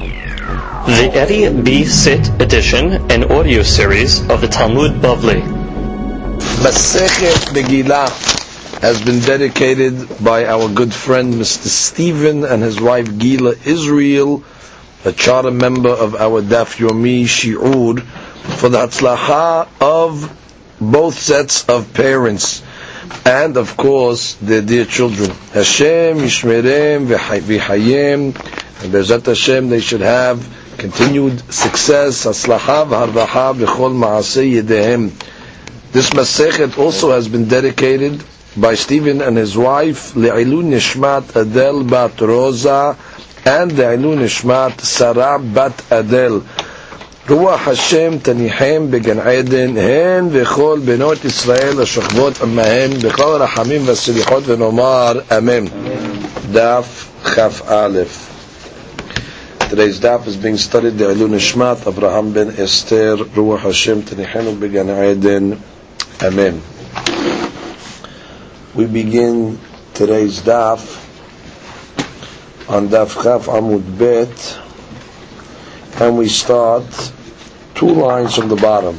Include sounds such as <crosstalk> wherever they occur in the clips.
The Eddie B. Sit edition and audio series of the Talmud Bavli. Masechet Megillah has been dedicated by our good friend Mr. Stephen and his wife Gila Israel, a charter member of our Daf Yomi Shi'ur, for the Hatzlacha of both sets of parents and of course their dear children. Hashem Yishmerem v'Hayem and Bezat Hashem they should have continued success, Hatzlacha v'Harvacha v'chol ma'aseh yedehem. This Masechet also has been dedicated by Stephen and his wife Le'ilun Nishmat Adel Bat Rosa and Le'ilun Nishmat Sarah Bat Adel. רוח השם תניחם בגן עדן, הן וכל בנות ישראל השוכבות עמהן, בכל הרחמים והסליחות ונאמר אמן. דף כ"א Today's daf is being studied the Ilun Nishmat Abraham ben Esther Ruach Hashem Tenichenu Began Eden Amen. We begin today's daf on daf Chaf Amud Bet and we start two lines from the bottom.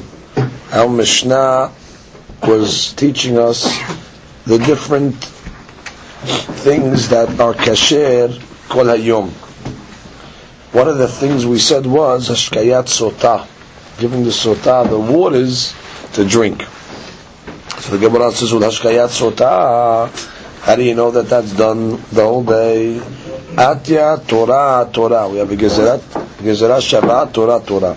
Our Mishnah was teaching us the different things that are kasher kol hayom One of the things we said was hashkayat sota, giving the sota the waters to drink. So the Gemara says with hashkayat sota, how do you know that that's done the whole day? Atya Torah Torah. We have a gezerat, gezerat Shabbat Torah Torah.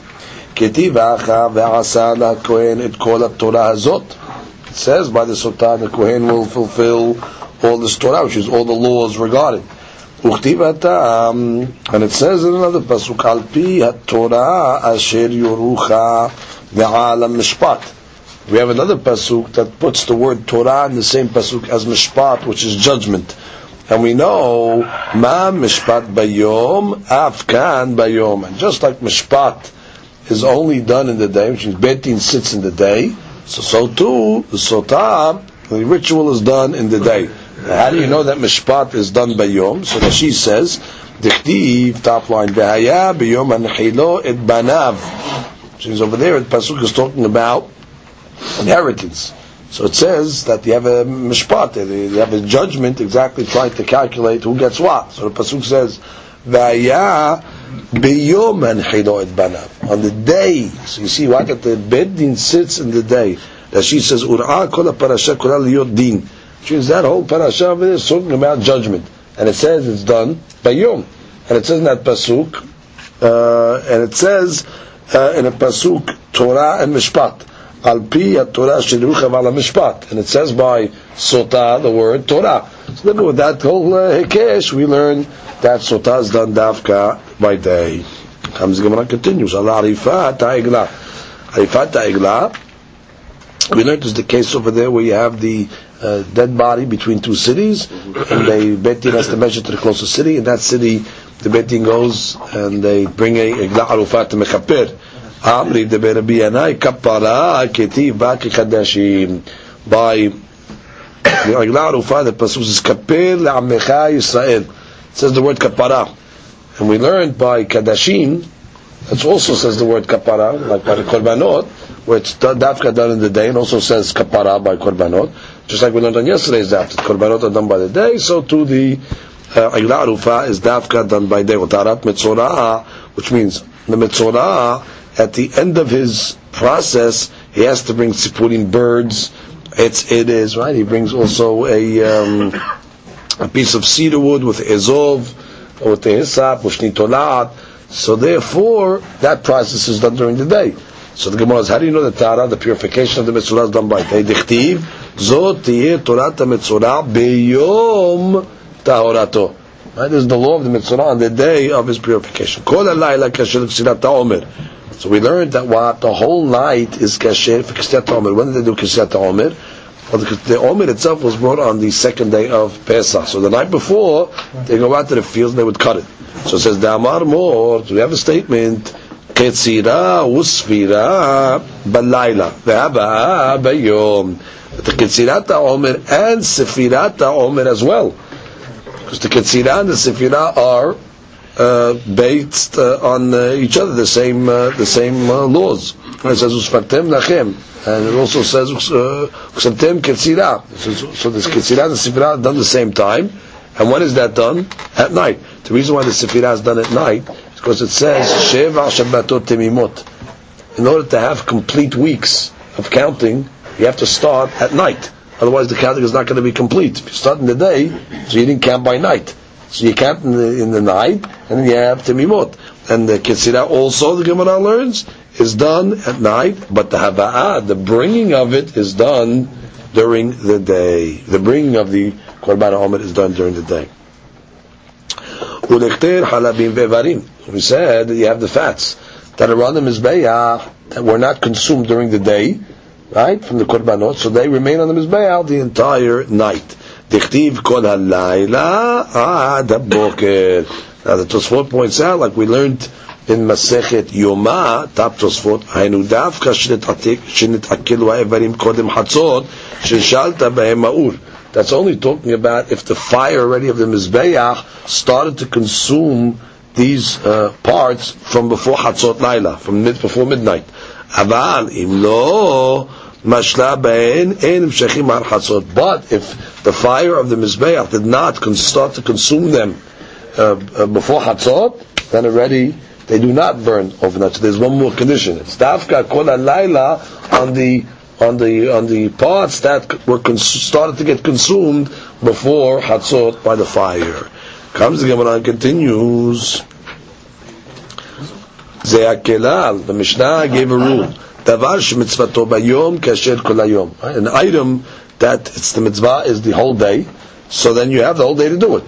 כתיב האחה ועשה לכהן את כל התורה הזאת. It says by the Sultan the Kohen will fulfill all this Torah, which is all the laws regarding. and it says in another pasuk, Al pi asher yorucha ve'alam. We have another pasuk that puts the word Torah in the same pasuk as mishpat, which is judgment. And we know ma mishpat bayom afkan bayom. And just like mishpat is only done in the day, which means betin sits in the day, so so too the sotah, the ritual is done in the day. How do you know that Mishpat is done by Yom? So she says, Dichtiv, top line, Behaya, B'yom Anchilo, Et Banav. Means over there, the Pasuk is talking about inheritance. So it says that you have a Mishpat, you have a judgment exactly trying to calculate who gets what. So the Pasuk says, Vaya biyom et banav. On the day, so you see, why that the bedding sits in the day. She says, Ura kol parasha kol liyot din. Means that whole parasha over there is talking about judgment. And it says it's done by yom. And it says in that pasuk, uh, and it says uh, in a pasuk, Torah and Mishpat. Al pi Torah mishpat, and it says by sota the word Torah. So then with that whole uh, hikesh, we learn that sota is done dafka by day. Comes Gemara continues. Al arifat ha'igla. Arifat ha'igla. We learned is the case over there where you have the uh, dead body between two cities, and they betin has to measure to the closest city. In that city, the betin goes and they bring a igla arufat to mechaper. Amri de Rabbi Yanai kapara ketiv ba kechadashim. By the igla arufat, the pasuk is kaper le'amecha Yisrael. It says the word kapara. And we learned by Kadashim, it also says the word kapara, like by the Korbanot, it's dafka done in the day, and also says kapara by Korbanot. Just like we learned on yesterday's daf, Korbanot are done by the day, so too the uh, Arufa is dafka done by day. Utarat Metzorah, which means the Metzorah, at the end of his process, he has to bring sipurim birds. It's, it is, right? He brings also a, um, a piece of cedar wood with ezov, or with the hisap, with. So therefore, that process is done during the day. So the Gemara says, how do you know the Tara, the purification of the Metzorah is done by day? Dichtiv, zot tiyeh Torat HaMetzorah beyom tahorato. Right? This is the law of the Metzorah on the day of his purification. Kol halayla kasher ksirat ha'omer. So we learned that what the whole night is kasher for ksirat ha'omer. When did they do ksirat ha'omer? Well, the, the Omer itself was brought on the second day of Pesach. So the night before, they go out to the fields and they would cut it. So it says, Damar Mor, we have a statement, Ketzira usfira balayla, ve'aba bayom. The Ketzirat Omer and Sefirat Omer as well. Because the Ketzira and the Sefira are uh, based uh, on uh, each other, the same uh, the same uh, laws. It says usfartem lachem, and it also says usfartem ketzira. So this ketzira and the sifira are done the same time. And when is that done? At night. The reason why the sifira is done at night because it says sheva shabbatot temimot. In order to have complete weeks of counting, you have to start at night. Otherwise, the counting is not going to be complete. If you start in the day, so you didn't count by night. So you count in the, in the night, and then you have Temimot. And the Ketzirah also, the Gemara learns, is done at night, but the Hava'ah, the bringing of it, is done during the day. The bringing of the Korban Omer is done during the day. We said that you have the fats that are on the Mizbeah that were not consumed during the day, right, from the Korbanot, so they remain on the Mizbeah the entire night. דכתיב כל הלילה עד הבוקר. Now the Tosfot points out, like we learned in Masechet Yoma, top Tosfot, היינו דווקא שנתעכלו האיברים קודם חצות, ששאלת בהם מאור. that's only talking about if the fire already of the Mizbeach started to consume these uh, parts from before Hatzot Laila, from mid, before midnight. Hatzot. But if the fire of the Mizbeach did not con- start to consume them uh, uh, before Hatzot, then already they do not burn overnight. So there's one more condition. It's dafka kol laila on the on the on the parts that were cons- started to get consumed before Hatzot by the fire. Comes the Gemara and continues. The Mishnah gave a rule. Davar shemitzvato bayom kasher kol An item that it's the mitzvah is the whole day, so then you have the whole day to do it.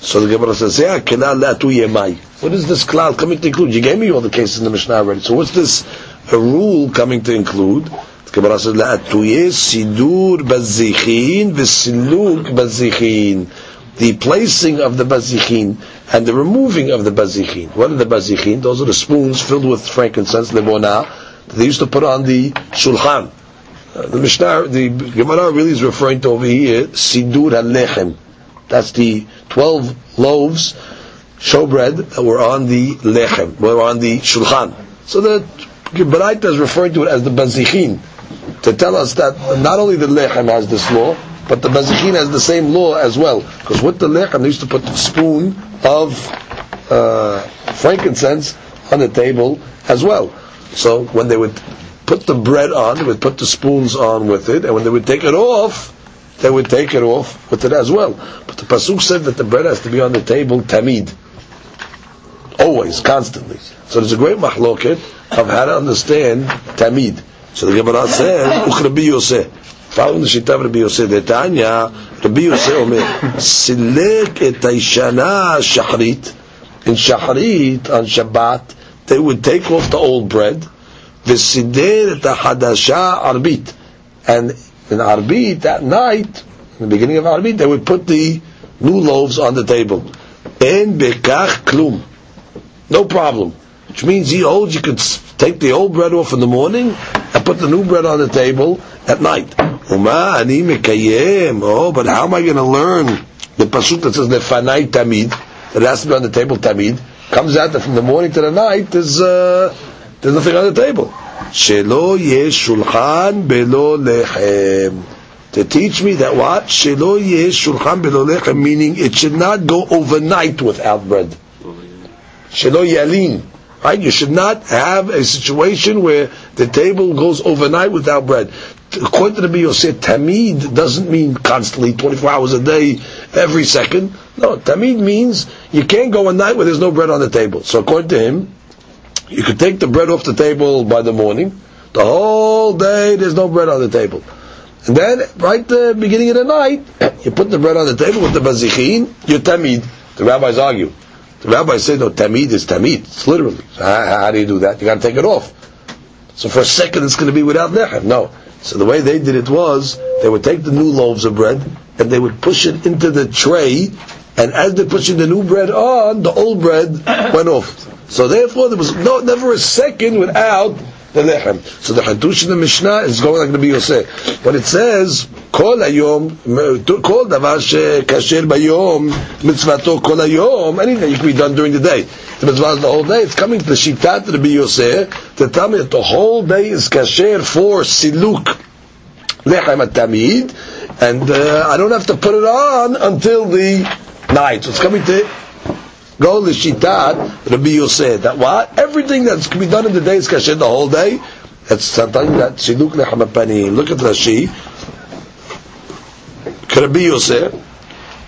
So the Gemara says, "Yeah, yemai." What is this klal coming to include? You gave me all the cases in the Mishnah already. So what's this a rule coming to include? The Gemara placing of the bazichin and the removing of the bazichin. What are the bazichin? Those are the spoons filled with frankincense, lebona, that they used to put on the shulchan uh, the Mishnah, the Gemara really is referring to over here Sidur HaLechem. That's the 12 loaves, showbread, that were on the Lechem, were on the Shulchan. So the Baraita is referring to it as the Bazichin, to tell us that not only the Lechem has this law, but the Bazichin has the same law as well. Because with the Lechem, they used to put a spoon of uh, frankincense on the table as well. So when they would put the bread on, they would put the spoons on with it, and when they would take it off, they would take it off with it as well. But the pasuk said that the bread has to be on the table tamid, always, constantly. So there's a great mahloket of how to understand tamid. So the Gemara said, <laughs> "Uchrabi Yosef." Following the Shita of Rabbi Yosef, the Tanya, Rabbi Yosef Omer, Silek et Aishana Shachrit, in Shachrit, on Shabbat, they would take off the old bread, V'sider et hadasha arbit. And in arbit, that night, in the beginning of arbit, they would put the new loaves on the table. En bekach klum. No problem. Which means he holds you could take the old bread off in the morning and put the new bread on the table at night. Oh, but how am I going to learn the pasuk that says lefanai tamid? That has to be on the table tamid. Comes out from the morning to the night is uh, there's nothing on the table. Shelo yesh belo lechem. To teach me that what? Shelo yesh belo lechem, meaning it should not go overnight without bread. Shelo yalin. Right? You should not have a situation where the table goes overnight without bread. According to the Yosef, tamid doesn't mean constantly, 24 hours a day, every second. No, tamid means you can't go a night where there's no bread on the table. So according to him, you could take the bread off the table by the morning. The whole day there's no bread on the table. And then, right the beginning of the night, you put the bread on the table with the bazichin, you tamid. The rabbis argue. The rabbis say, no, tamid is tamid. It's literally. So how, how, do you do that? You got to take it off. So for a second it's going to be without lechem. No. So the way they did it was, they would take the new loaves of bread, and they would push it into the tray, and as they're pushing the new bread on, the old bread <coughs> went off. So therefore, there was no, never a second without the lechem. So the Hadush in the Mishnah is going like the Yosef. But it says, כל היום, כל דבר שכשר ביום, מצוותו כל היום, anything you can be done during the day. The mitzvah is the whole day. It's coming to the Shitat Rabbi Yosef to tell me that the whole day is kasher for siluk lechem tamid, and uh, I don't have to put it on until the night. So it's coming to go the Shitat Rabbi Yosef. That what? Everything that can be done in the day is kasher the whole day. That's something that siluk lechem panim. Look at Rashi. כרבי יוסף,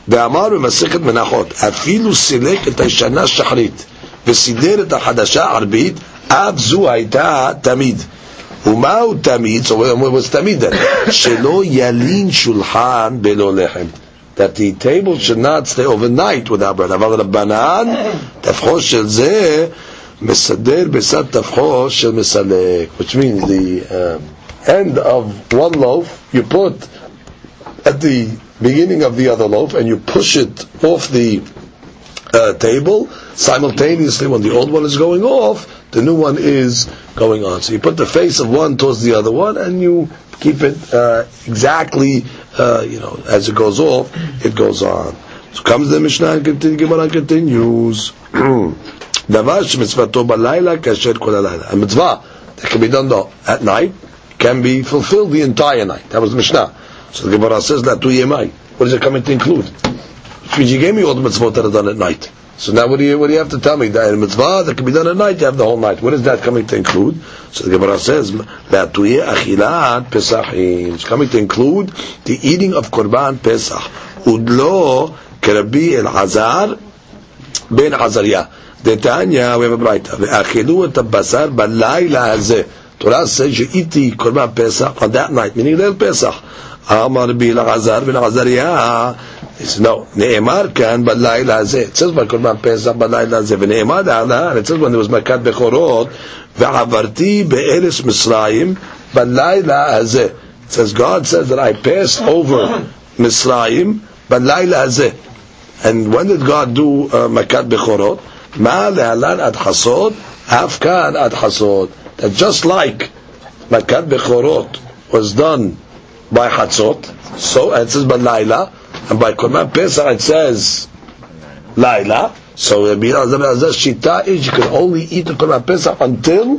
ואמר במסכת מנחות, אפילו סילק את הישנה שחרית וסידר את החדשה ערבית, אף זו הייתה תמיד. ומהו תמיד? What was תמיד? <laughs> שלא ילין שולחן בלא לחם. That the table should not stay overnight without bread. אבל רבנן, תפחו של זה מסדר בסד תפחו של מסלק. Which means the uh, end of one loaf, you put at the beginning of the other loaf and you push it off the uh, table, simultaneously when the old one is going off, the new one is going on. So you put the face of one towards the other one and you keep it uh, exactly, uh, you know, as it goes off, it goes on. So comes the Mishnah and continue, Gemara continues. דבר שמצוותו בלילה כאשר כל הלילה. A mitzvah that can be done though, at night can be fulfilled the entire night. That was the Mishnah. So the Gemara says that to Yemai. What is it coming to include? You gave me all the mitzvot that are done at night. So now what do you what do you have to tell me? That a mitzvah that can be done at night, you have the whole night. What is that coming to include? So the Gemara says that achilat pesachim. It's coming to include the eating of korban pesach. Udlo kerabi el hazar ben hazariah. Detanya, we have a Braita. Ve'achilu et basar balayla hazeh. Torah says you eat the korban pesach on that night, meaning the pesach. אמר בי אלעזר בן עזריה, no, נאמר כאן בלילה הזה, it says בקורבן פסח בלילה הזה, ונאמר להלן, it says when there was מכת בכורות, ועברתי בארץ מצרים בלילה הזה. It says God says that I passed over מצרים בלילה הזה. And when did God do uh, מכת בכורות? מה להלן עד חסות? אף כאן עד חסות. That just like מכת בכורות was done by Chatzot, so it says by Laila, and by Korban Pesach it says Laila. So Rabbi Elazar Shita is you can only eat the Korban Pesach until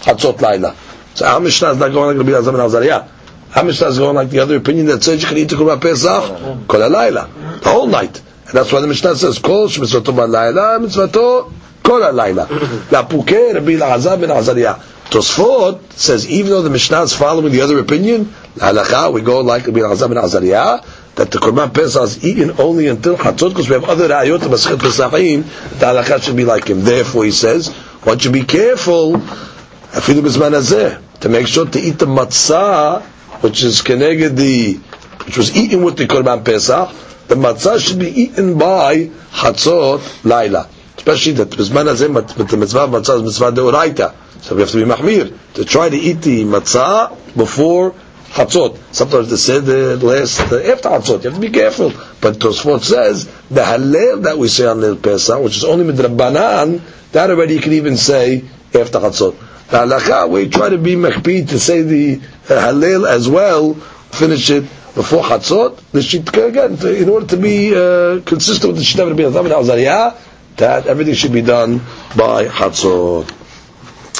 Chatzot Laila. So our Mishnah is not going like Rabbi Elazar ben Azariah. Our Mishnah is going like the other opinion that says you can eat the Korban Pesach Kol Laila, the whole night. And that's why the Mishnah says Kol Shmitzvato Laila, Mitzvato Kol Laila. La <laughs> Pukeh Rabbi Elazar ben Azariah. Tosfot says even though the Mishnah is following the other opinion, halacha we go like Rabbi Elazar ben Azariah that the Korban Pesach is eaten only until Chatzot because we have other ayot of Maschet Pesachim. The halacha should be like him. Therefore, he says one should be careful to make sure to eat the matzah which is connected the which was eaten with the Korban Pesach. The matzah should be eaten by Chatzot Laila. Especially that bizman hazeh, the mitzvah matzah is mitzvah deoraita. So we have to be mahmir to try to eat the matzah before Chatzot. Sometimes they say the uh, last uh, after Chatzot. You have to be careful. But Tosfot says the Hallel that we say on the Pesach, which is only midrabanan, that already you can even say after Chatzot. The halacha we try to be machpid to say the uh, Hallel as well, finish it before Chatzot. The shit again in order to be uh, consistent with the Shita of Rabbi Azariah, that everything should be done by Chatzot.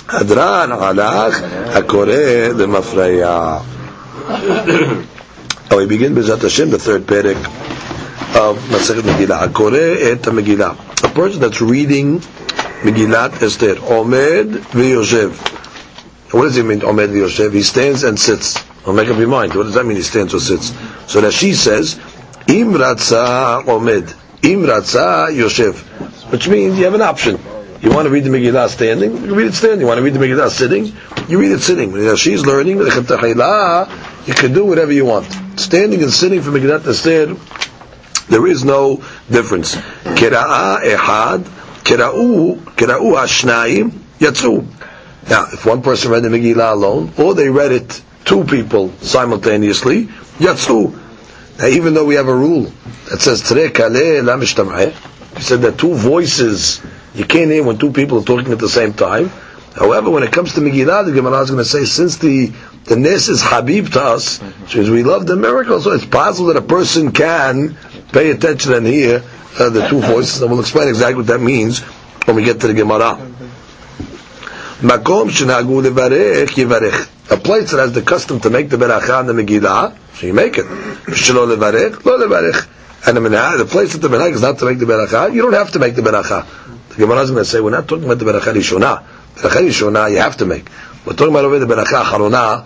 הדרן הלך הקורא למפרע. Oh, we begin בעזרת השם, the third פרק of מסכת מגילה. הקורא את המגילה. A person that's reading מגילת אסתר, עומד ויושב. What does it mean, עומד ויושב? He stands and sits. I'll make up your mind. What does that mean, he stands or sits? So that she says, אם רצה עומד, אם רצה יושב. Which means you have an option. You want to read the Megillah standing? You read it standing. You want to read the Megillah sitting? You read it sitting. When she's learning, you can do whatever you want. Standing and sitting for Megillah Esther, there is no difference. Kira'a ehad, kira'u, kira'u ashnayim, yatsu. Now, if one person read the Megillah alone, or they read it two people simultaneously, yatsu. Now, even though we have a rule that says, Tere kale said that two voices you can't hear when two people are talking at the same time. However, when it comes to Megillah, the Gemara is going to say, since the the Nes is Habib to us, means we love the miracle. So it's possible that a person can pay attention and hear uh, the two voices, and we'll explain exactly what that means when we get to the Gemara. Makom. A place that has the custom to make the beracha and the megillah, so you make it. And the minhag, the place that the minhag is not to make the beracha, you don't have to make the beracha. The Gemara is going to say, we're not talking about the beracha rishona. Beracha rishona you have to make. We're talking about over the beracha harona.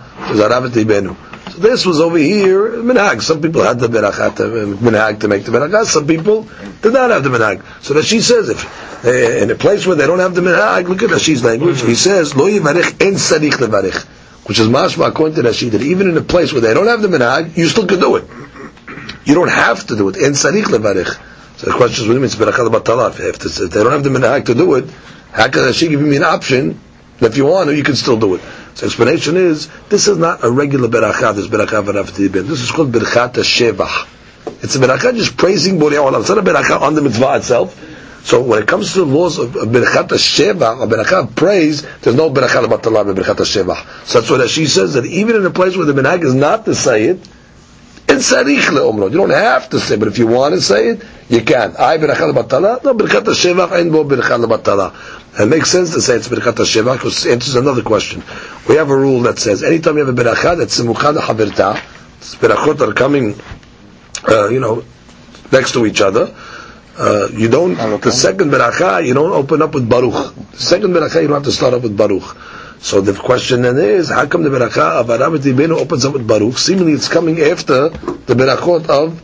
So this was over here, minhag. Some people had the beracha to, minhag to make the beracha. Some people did not have the minhag. So that she says, if uh, in a place where they don't have the minhag, look at Rashi's language. He says, lo yivarech en sarich levarech. Which is mashma according to Rashi, that even in a place where they don't have the minhag, you still can do it. You don't have to do it. En sarich levarech. So the question is, what do you mean it's beracha batala? If, they don't have the minhag to do it, how can Rashi give me an option that if you want to, you can still do it? So explanation is, this is not a regular beracha, this beracha v'rafti ben. This is called berachat shevach. It's a beracha just praising Borei Olam. It's not a beracha on the mitzvah itself. So when it comes to the laws of berachat shevach, a beracha of praise, there's no berachat batalah berachat shevach. So that's what she says, that even in a place where the minhag is not to say it, in sarich le'omlo. You don't have to say, but if you want to say it, you can. I berachat batala, no berachat shevach, and bo berachat batala. It makes sense to say it's berachat shevach because it answers another question. We have a rule that says anytime you have a berachat that's semuchad havirta, berachot are coming, uh, you know, next to each other. Uh, you don't. The second beracha you don't open up with baruch. The second beracha you don't have to start up with baruch. So the question then is, how come the beracha of Arabat Ibenu opens up with Baruch? Seemingly it's coming after the berachot of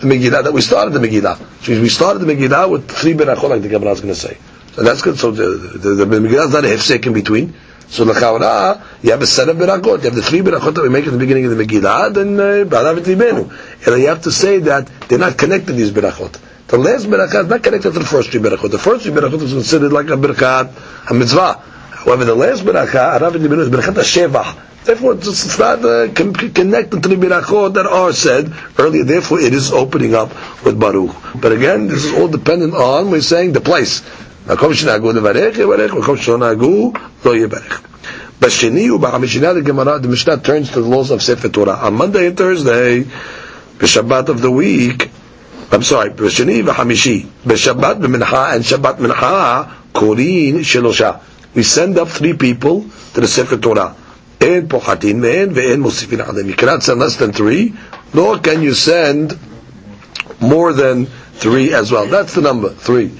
the Megillah, that we started the Megillah. Means we started the Megillah with three berachot, like the Gemara is going to say. So that's good. So the, the, the, the Megillah is not a hefsek in between. So the Chaura, you have a set of berachot. You have the three berachot that we make at the beginning of the Megillah, then Arabat uh. And you have to say that they're not connected, these berachot. The last berachah is not connected to the first three berachot. The first three berachot is considered like a berachat, a mitzvah. However, the last beracha, Arav Ibn is berachat shevach. Therefore, it's not uh, connected to the berachot that are said earlier. Therefore, it is opening up with Baruch. But again, this is all dependent on, we're saying, the place. מקום שנהגו לברך, יברך, מקום שלא נהגו, לא יברך. בשני ובחמישינה the the Mishnah turns to the laws of Sefer Torah. On Monday and Thursday, the Shabbat of the week, I'm sorry, בשני וחמישי, בשבת במנחה and Shabbat מנחה, קוראים שלושה we send up three people to the Sefer Torah. En pochatin me'en ve'en mosifin alem. You cannot send less than three, nor can you send more than three as well. That's the number, three.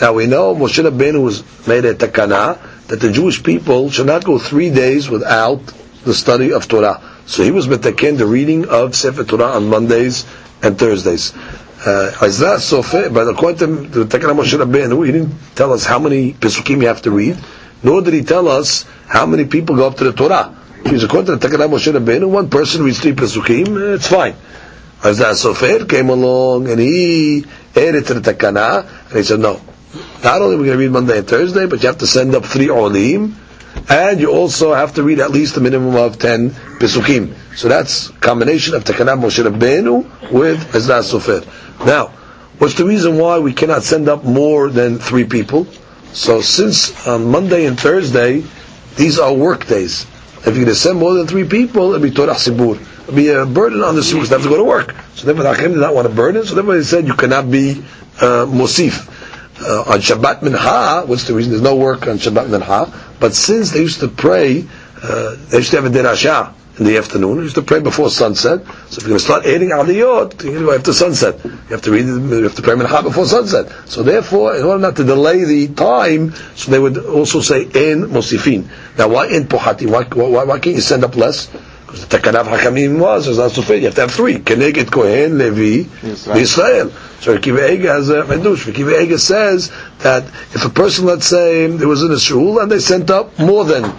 Now we know Moshe Rabbeinu was made a takana that the Jewish people should not go three days without the study of Torah. So he was metaken the reading of Sefer Torah on Mondays and Thursdays. Uh, but according to the Takana Moshe Rabbeinu, he didn't tell us how many Pesukim you have to read nor did he tell us how many people go up to the Torah. Because according to the Takana Moshe Rabbeinu, one person reads three Pesukim, eh, it's fine. As that Sofer came along and he added to the Takana, and he said, no, not only are we going to read Monday and Thursday, but you have to send up three Olim, and you also have to read at least a minimum of ten Pesukim. So that's combination of Takana Moshe Rabbeinu with Ezra Sofer. Now, what's the reason why we cannot send up more than three people? So since on Monday and Thursday, these are work days. If going to send more than three people, it'll be Torah Sibur. It'll be a burden on the Sibur they have to go to work. So therefore, the Achim did not want a burden. So therefore, they said you cannot be uh, Mosif. Uh, on Shabbat Minha, what's the reason? There's no work on Shabbat Minha. But since they used to pray, uh, they used to have a derasha in the afternoon. You used to pray before sunset. So if you're going to start adding aliyot, you know, after sunset. You have to read, you have to pray mincha before sunset. So therefore, in order not to delay the time, so they would also say in mosifin. Now, why in pohati? Why, why, why can't you send up less? Because the Takanav Hakamim was, it's not fair. You have to have three. Keneged Kohen, Levi, Israel. So Ega has a Medush. Ega says that if a person, let's say, there was in a shul and they sent up more than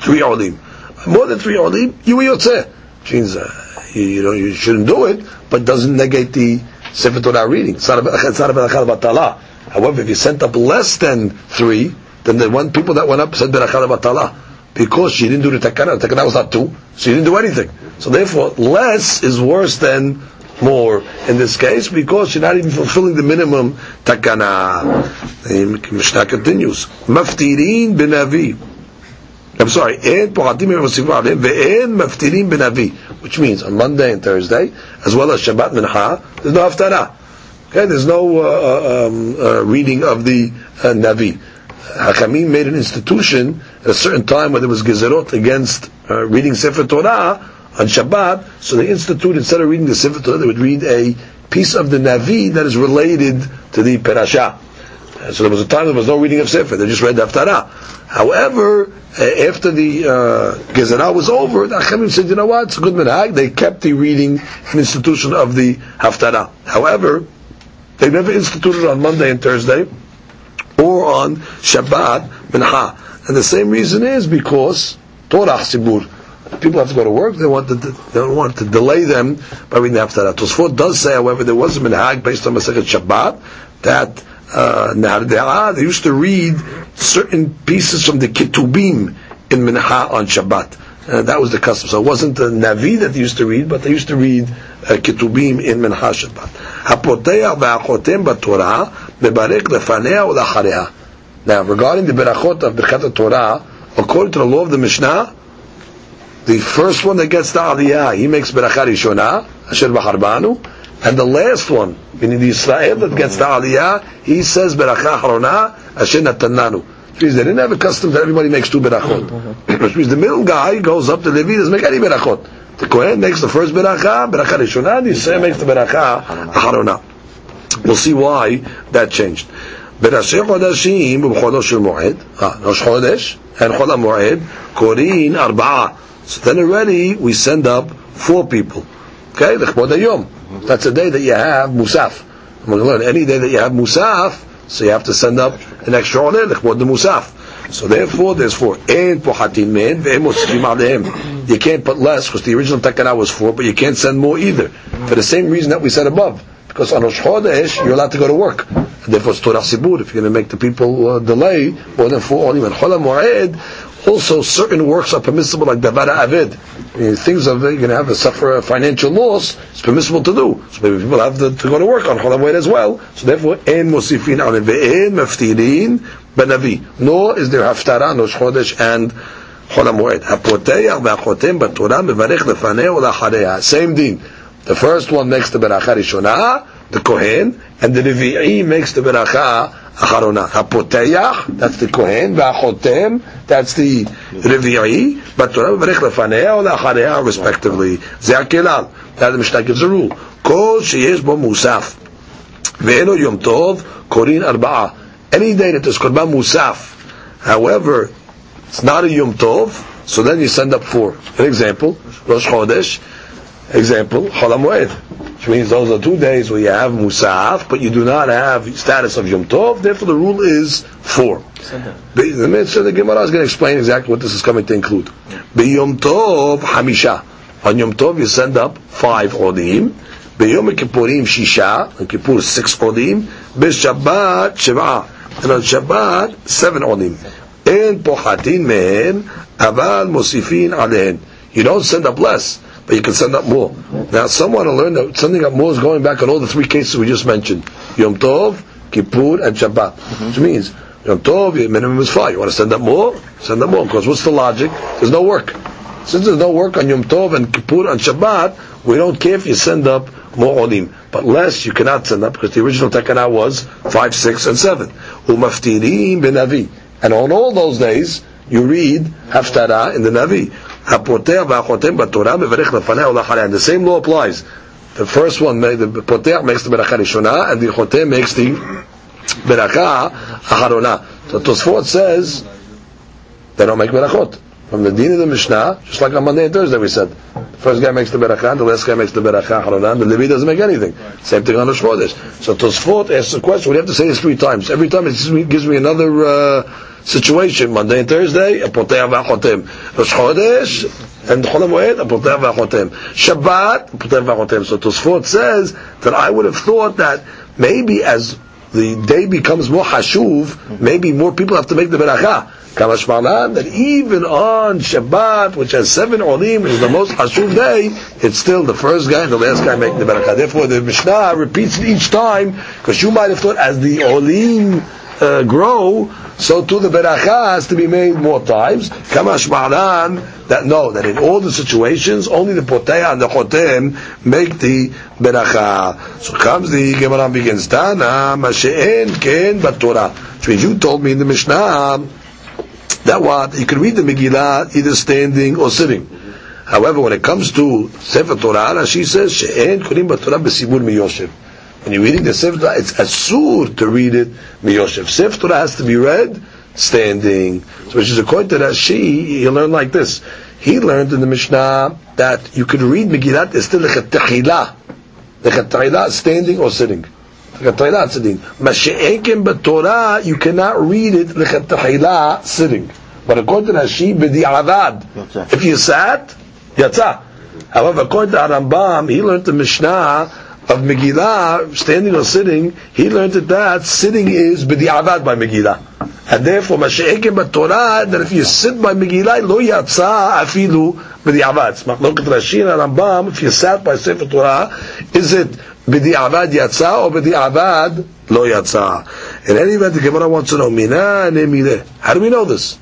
three olim, more than three olim, you yotzeh. Which means uh, you, you, know you shouldn't do it, but doesn't negate the Sefer Torah reading. It's not Talah. However, if you sent up less than three, then the one people that went up said Berachal Batala. Because she didn't do the takana, the takana was not two, so she didn't do anything. So therefore, less is worse than more in this case because you're not even fulfilling the minimum takana. The Mishnah continues. Maftirin b'navi. I'm sorry, and ve'en maftirim b'navi, which means on Monday and Thursday, as well as Shabbat Mincha, there's no haftarah. Okay, there's no uh, um, uh, reading of the uh, Navi. Hakamim made an institution at a certain time when there was gezerot against uh, reading Sefer Torah on Shabbat, so they instituted, instead of reading the Sefer Torah, they would read a piece of the Navi that is related to the Perashah. So there was a time there was no reading of Sefer, they just read the Haftarah. However, uh, after the uh, Gezerah was over, the Achamim said, you know what, it's a good minhag, they kept the reading and institution of the Haftarah. However, they never instituted on Monday and Thursday, or on Shabbat, Mincha. And the same reason is because Torah Sibur. People have to go to work. They want to, they don't want to delay them by reading the Haftarah. Tosfot does say, however, there was a minhag based on Masechet Shabbat that uh, they used to read certain pieces from the Ketubim in Mincha on Shabbat. Uh, that was the custom. So it wasn't the Navi that they used to read, but they used to read uh, Ketubim in Mincha Shabbat. Now, regarding the berachot of Birkat Torah, according to the law of the Mishnah, the first one that gets the aliyah, he makes beracha rishona, asher b'harbanu, and the last one, meaning the Israel that gets the aliyah, he says beracha harona, asher natananu. Which means they didn't have a custom that everybody makes two berachot. <clears throat> Which means the middle guy goes up to Levi, doesn't make any berachot. The Kohen makes the first beracha, beracha rishona, the Israel makes the beracha harona. We'll see why that changed. בראשי חודשים ובחודו של מועד, ראש חודש and חול המועד, קוראים ארבעה. So then already we send up four people. Okay, לכבוד היום. That's a day that you have Musaf. And we're going to learn any day that you have Musaf, so you have to send up an extra on it, the Musaf. So therefore, there's four. Men. You can't put less, because the original takana was four, but you can't send more either. For the same reason that we said above. Because on Rosh Chodesh, you're allowed to go to work. And therefore, it's Torah Sibur. If you're going to make the people uh, delay, more than four, only when Cholam Mo'ed, also certain works are permissible, like Davara avid. Uh, things of you're going to have a suffer a financial loss, it's permissible to do. So maybe people have to, to go to work on Cholamoid as well. So therefore, en mosifin on ve'en Meftirin benavi. Nor is there haftarah, no shchodesh and Cholamoid. Hapoteyach ve'achotem batorah mevarech lefaneh olachareah. Same din. The first one makes the beracha rishonah, the kohen, and the revi'i makes the beracha acharona. Hapoteach, that's the kohen, v'achotem, that's the revi'i, but Torah mevarech lefanea or le'acharea, respectively. Ze akelal. That the Mishnah gives a rule. Kol sheyesh bo musaf, ve'eno yom tov, korin arba'a. Any day that there's korban musaf, however, it's not a yom tov, so then you send up four. An example, Rosh Chodesh, example, Chol HaMoed, which means those are two days where you have Musaf, but you do not have status of Yom Tov, therefore the rule is four. The, mitzvah, the Gemara is going to explain exactly what this is coming to include. Be Yom Tov, Hamisha. On Yom Tov you send up five Odim, Kippurim Shisha, on Kippur six Odim, B'Shabbat Sheva, and on Shabbat seven Odim. En pochatin mehen, aval mosifin alehen. You don't send up less but you can send up more. Now, someone to learn that sending up more is going back on all the three cases we just mentioned: Yom Tov, Kippur, and Shabbat. Mm-hmm. Which means Yom Tov, your minimum is five. You want to send up more? Send up more. Because what's the logic? There's no work. Since there's no work on Yom Tov and Kippur and Shabbat, we don't care if you send up more olim. But less you cannot send up because the original takana was five, six, and seven. Umaftirim benavi. And on all those days, you read Haftarah in the Navi. הפותח והחותם בתורה מברך לפניה ולאחריה. And the same law applies. The first one, the פותח makes the ברכה ראשונה, and the חותם makes the ברכה אחרונה. So Tosfot says, they don't make berachot. From the din of the Mishnah, just like on Monday and Thursday we said. The first guy makes the beracha, the last guy makes the beracha haranan, the Levi doesn't make anything. Same thing on Rosh Chodesh. So Tosfot asks the question, we have to say this three times. Every time it gives me another uh, situation, Monday and Thursday, a poteah v'achotem. Rosh Chodesh and Chol a poteah v'achotem. Shabbat, a poteah v'achotem. So Tosfot says that I would have thought that maybe as the day becomes more hashuv, maybe more people have to make the beracha. Kamashmalan, that even on Shabbat, which has seven olim, which is the most hashuv day, it's still the first guy and the last guy making the beracha. Therefore, the Mishnah repeats it each time, because you might have thought as the olim uh, grow, so too the beracha has to be made more times. Kamash ma'anan that no, that in all the situations, only the poteah and the chotem make the beracha. So comes the Gemara begins, Tana, mashe'en ken Torah. Which means you told me in the Mishnah that what? You can read the Megillah either standing or sitting. However, when it comes to Sefer Torah, she says, she'en kurim Torah b'sibur miyoshev. When you're reading the Torah, it's asur to read it miyoshev. Torah has to be read standing. Which is according to Rashi, he learned like this. He learned in the Mishnah that you could read Megillat still lechatahila. Lechatahila standing or sitting. Lechatahila sitting. Mashe'ekim b'Torah, you cannot read it lechatahila sitting. But according to Rashi, b'di'avad. If you sat, yatsa. However, according to Rambam, he learned the Mishnah of Megillah, standing or sitting, he learned that that sitting is b'di'avad by Megillah. And therefore, Mashiachim but Torah, that if you sit by Megillah, lo yatsa afilu b'di'avad. Look at Rashi and Rambam, if you sat by Sefer Torah, is it b'di'avad yatsa or b'di'avad lo yatsa? In any event, the Gemara wants to know, How do we know this?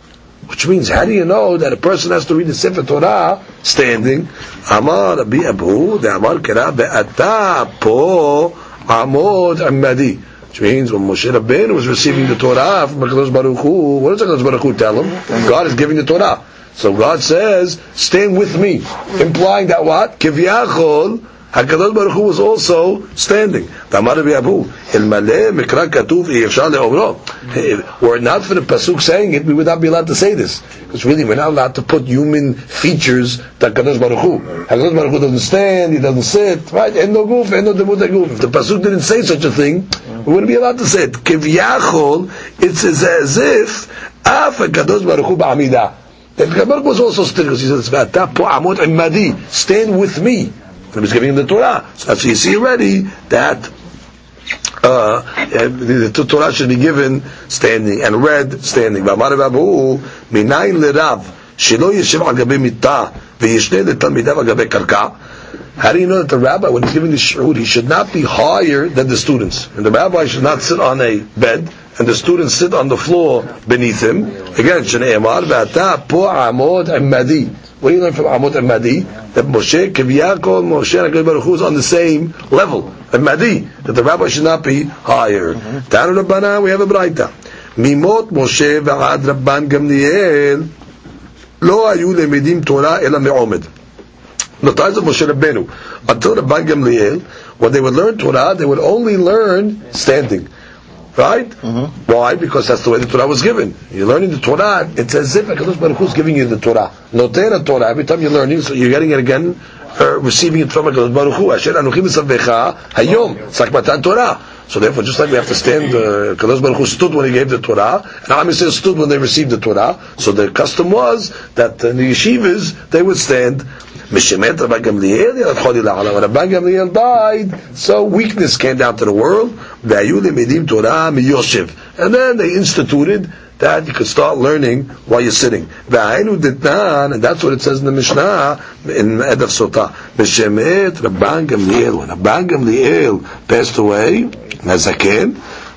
Which means, how do you know that a person has to read the Sefer Torah standing? Amar Rabbi Abu, the Amar Kira be'ata po amod amadi. Which means when Moshe Rabbeinu was receiving the Torah from HaKadosh Baruch Hu, what does HaKadosh Baruch Hu tell him? God is giving the Torah. So God says, stand with me. Implying that what? Kivyachol, HaKadosh Baruch Hu was also standing. Tamar Abu, Ilmale Mikra Katuv Yefshal Le'omro. Were not for the Pasuk saying it, we would not be allowed to say this. Because really, we're not allowed to put human features to HaKadosh Baruch Hu. HaKadosh Baruch Hu doesn't stand, he doesn't sit, right? And no goof, and no demut. If the Pasuk didn't say such a thing, we wouldn't be allowed to say it. Kivyachol, it's as if, Af HaKadosh Baruch Hu Ba'amidah. The Baruch was also standing because he says, Stand with me. He was giving him the Torah. So you see already that uh, the, the Torah should be given standing and read standing. ואמר רב מניין לרב שלא ישב על גבי מיטה וישנה לתלמידיו על גבי קרקע how do you know that the rabbi, when he's giving the shurud, he should not be higher than the students? And the rabbi should not sit on a bed, and the students sit on the floor beneath him. Again, Shneimar, V'ata po amod amadi. What do you learn from Amod and Madi? That Moshe, Kiviyakol, Moshe, and Baruch Hu is on the same level. And Madi, that the rabbi should not be higher. Mm-hmm. Tanu Rabbana, we have a Braita. Mimot Moshe v'ad Rabban Gamliel, lo ayu lemedim Torah ela me'omed. The times of Moshe Rabbeinu, until Rabban Gamliel, when they would learn Torah, they would only learn standing. Right? Mm-hmm. Why? Because that's the way the Torah was given. You're learning the Torah, it's as if HaKadosh Baruch Hu is giving you the Torah. Notera Torah, every time you're learning, so you're getting it again, uh, receiving it from HaKadosh Baruch Hu. Asher anuchim esavecha hayom. It's like Matan Torah. So therefore, just like we have to stand, uh, Kadosh Baruch Hu stood when he gave the Torah, and Am Yisrael stood when they received the Torah. So the custom was that in the yeshivas, they would stand Mishemet Rabbi Gamliel, When Rabbi Gamliel died, so weakness came down to the world. And then they instituted that you could start learning while you're sitting. And that's what it says in the Mishnah in Edav Sotah. Mishemet Rabban Gamliel. When Rabban Gamliel passed away, Nazaken,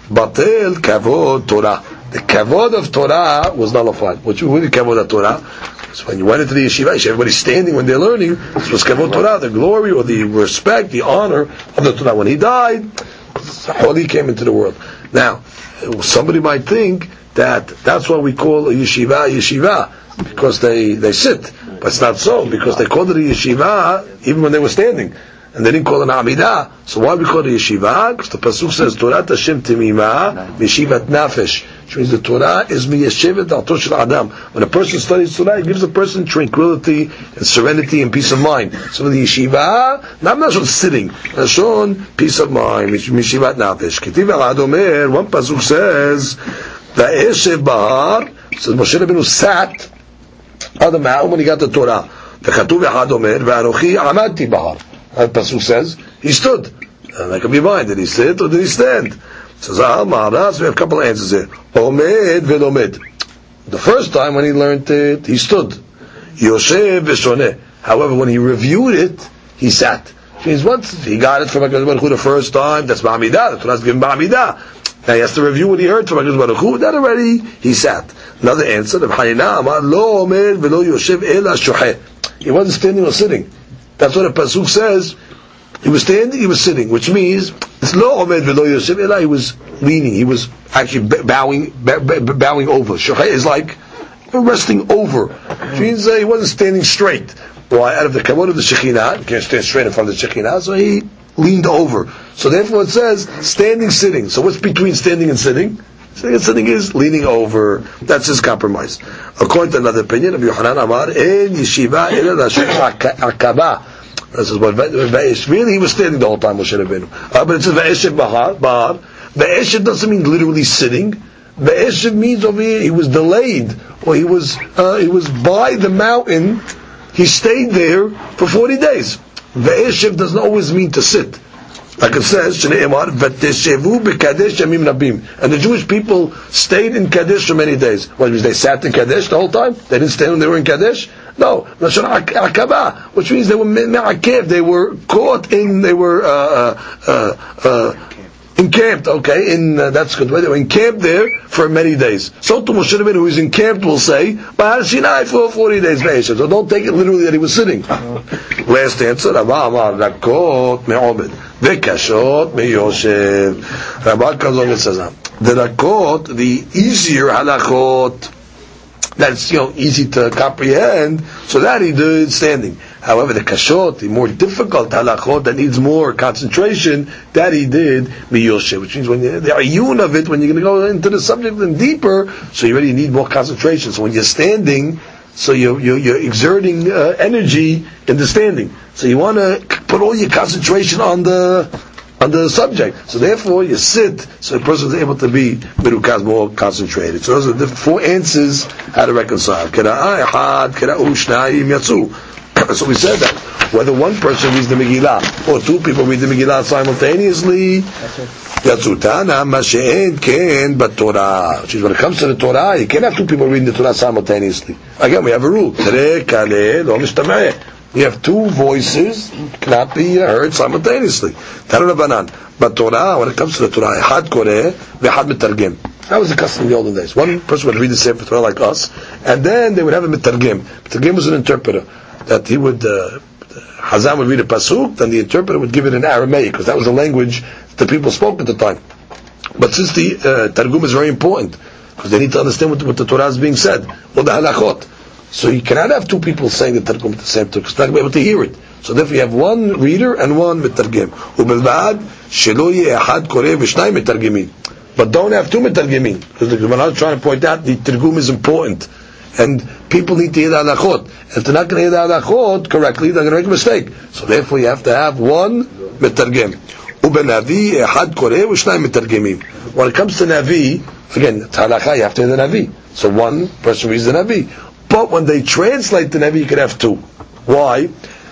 Batel Kavod Torah. The kavod of Torah was nullified. What you mean kavod of Torah? So when you went into the yeshiva, everybody's standing when they're learning. This was kavod Torah, the glory or the respect, the honor of the Torah. When he died, holy came into the world. Now, somebody might think that that's why we call a yeshiva yeshiva because they they sit, but it's not so because they called it a yeshiva even when they were standing and they didn't call it an Amidah. So why we call it yeshiva? Because the pasuk says Torah Hashem Timima Yeshivat Nafesh, which means the Torah is miyeshevet al shel Adam. When a person studies Torah, it gives a person tranquility and serenity and peace of mind. So the yeshiva, not Nashon sitting, Nashon peace of mind, Yeshivat Nafesh. Ketiv al Adomer, one pasuk says, Va'eshev Bahar, says Moshe Rabbeinu sat on the mountain when he got the Torah. וכתוב אחד אומר, ואנוכי עמדתי בהר that pasuk says he stood. And that can be mine. Did he sit or did he stand? Says Ah Maharas. We have a couple of answers here. Omed velomed. The first time when he learned it, he stood. Yoshev v'shoneh. However, when he reviewed it, he sat. Means once he got it from HaKadosh Baruch Hu the first time, that's Ba'amidah. The Torah is given. Now he has to review what he heard from HaKadosh Baruch Hu. That already he sat. Another answer, Reb Hanina Lo Omer Velo Yoshev Ela Shoheh. He wasn't standing or sitting. That's what the pasuk says. He was standing, he was sitting, which means it's lo omed velo yosef. He was leaning, he was actually bowing, bowing over. Shocheh is like resting over, means uh, he wasn't standing straight. Why? Out of the kavod of the Shekhinah, he can't stand straight in front of the Shekhinah, so he leaned over. So therefore it says standing, sitting. So what's between standing and sitting? Sitting and sitting is leaning over. That's his compromise. According to another opinion of Yohanan Amar, in yeshiva ila akaba. This is what really he was standing the whole time Moshe Rabbeinu. Uh, but it says ve'eshev bahar. Bahar. Doesn't mean literally sitting. Ve'eshev means over here he was delayed, or he was uh, he was by the mountain. He stayed there for forty days. Ve'eshev doesn't always mean to sit. Like it says, And the Jewish people stayed in Kadesh for many days. What means they sat in Kadesh the whole time? They didn't stay when they were in Kadesh? No, Akaba, which means they were me'akev, they were caught in, they were uh, uh, uh encamped, okay, in, uh, that's good, they were encamped there for many days. So to Moshe Rabbeinu, who is encamped, will say, Bahar Sinai for 40 days, so don't take it literally that he was sitting. <laughs> Last answer, Rabba Amar, Rakot me'omed, Vekashot me'yoshev. Rabba comes along and says, the Rakot, the easier halachot, that's you know easy to comprehend. So that he did standing. However, the kashot, the more difficult halachot that needs more concentration, that he did miyoshe, which means when you, the ayun of it, when you're going to go into the subject and deeper, so you already need more concentration. So when you're standing, so you're, you're, you're exerting uh, energy in the standing. So you want to put all your concentration on the on the subject. So therefore, you sit, so the person is able to be mirukaz more concentrated. So those are the four answers how to reconcile. So we said that whether one person reads the Megillah or two people read the Megillah simultaneously, Yatzutana Mashen Ken Torah. Which is when it comes to the Torah, you can't have two people reading the Torah simultaneously. Again, we have a rule. You have two voices cannot be heard simultaneously. Tanu But Torah, when it comes to the Torah, Had Koreh, V'Had Mitargim. That was the custom in the olden days. One person would read the Sefer Torah like us, and then they would have a Mitargim. Mitargim was an interpreter That he would, uh, Hazan would read a Pasuk, then the interpreter would give it in Aramaic, because that was the language that people spoke at the time. But since the uh, Targum is very important, because they need to understand what, what the Torah is being said, or the halachot. So you cannot have two people saying the Targum at the same time, because they're not going to be able to hear it. So therefore you have one reader and one mitargim. ובלבד שלא יהיה אחד קורא ושניים מתרגמים. But don't have two mitargimin, because the Gemara is trying to point out the Targum is important. and people need to hear the halachot. If they're not going to hear the halachot correctly, they're going to make a mistake. So therefore, you have to have one metargem. Ubenavi ehad koreh u'shnayim metargemim. When it comes to navi, again, halacha, you have to hear the navi. So one person reads the navi. But when they translate the navi, you could have two. Why?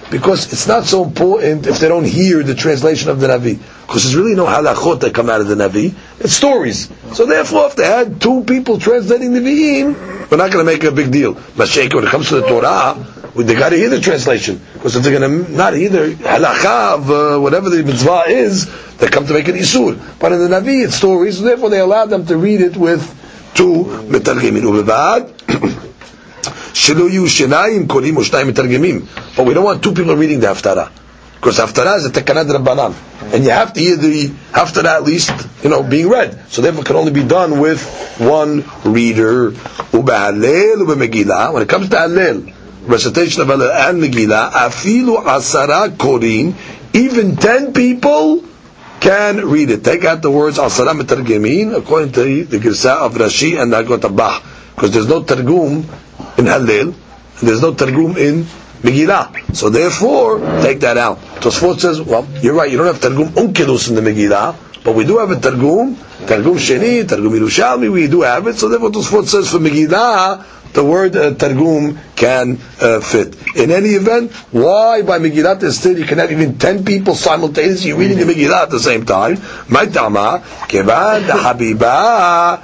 Because it's not so important if they don't hear the translation of the navi Because there's really no halachot that come out of the Navi. It's stories. So therefore, if they had two people translating the Nevi'im, we're not going to make a big deal. Mashiach, when it comes to the Torah, they got to hear the translation. Because if they're going to not hear the halakha of uh, whatever the mitzvah is, they come to make an isur. But in the Navi, it's stories. So therefore, they allow them to read it with two metargimin. שלא יהיו שיניים קוראים או שניים מתרגמים. But we don't want two people reading the Haftarah. Because haftarah is a takanat rabbanan, and you have to hear the haftarah at least, you know, being read. So therefore, can only be done with one reader. Ubehalel ubemegillah. When it comes to halel, recitation of halel and megillah, afilu asara korin, even ten people can read it. Take out the words asara metargemin according to the Gersa of Rashi and Nagotabah. Because there's no targum in halel, and there's no targum in Megillah. So therefore, take that out. Tosfot says, well, you're right, you don't have Targum Onkelos in the Megillah, but we do have a Targum, Targum Sheni, Targum Yerushalmi, we do have it, so therefore Tosfot says for Megillah, the word uh, Targum can uh, fit. In any event, why by Megillat Esther you can have even 10 people simultaneously reading the Megillah at the same time? My Maitama, Kevan, Habiba,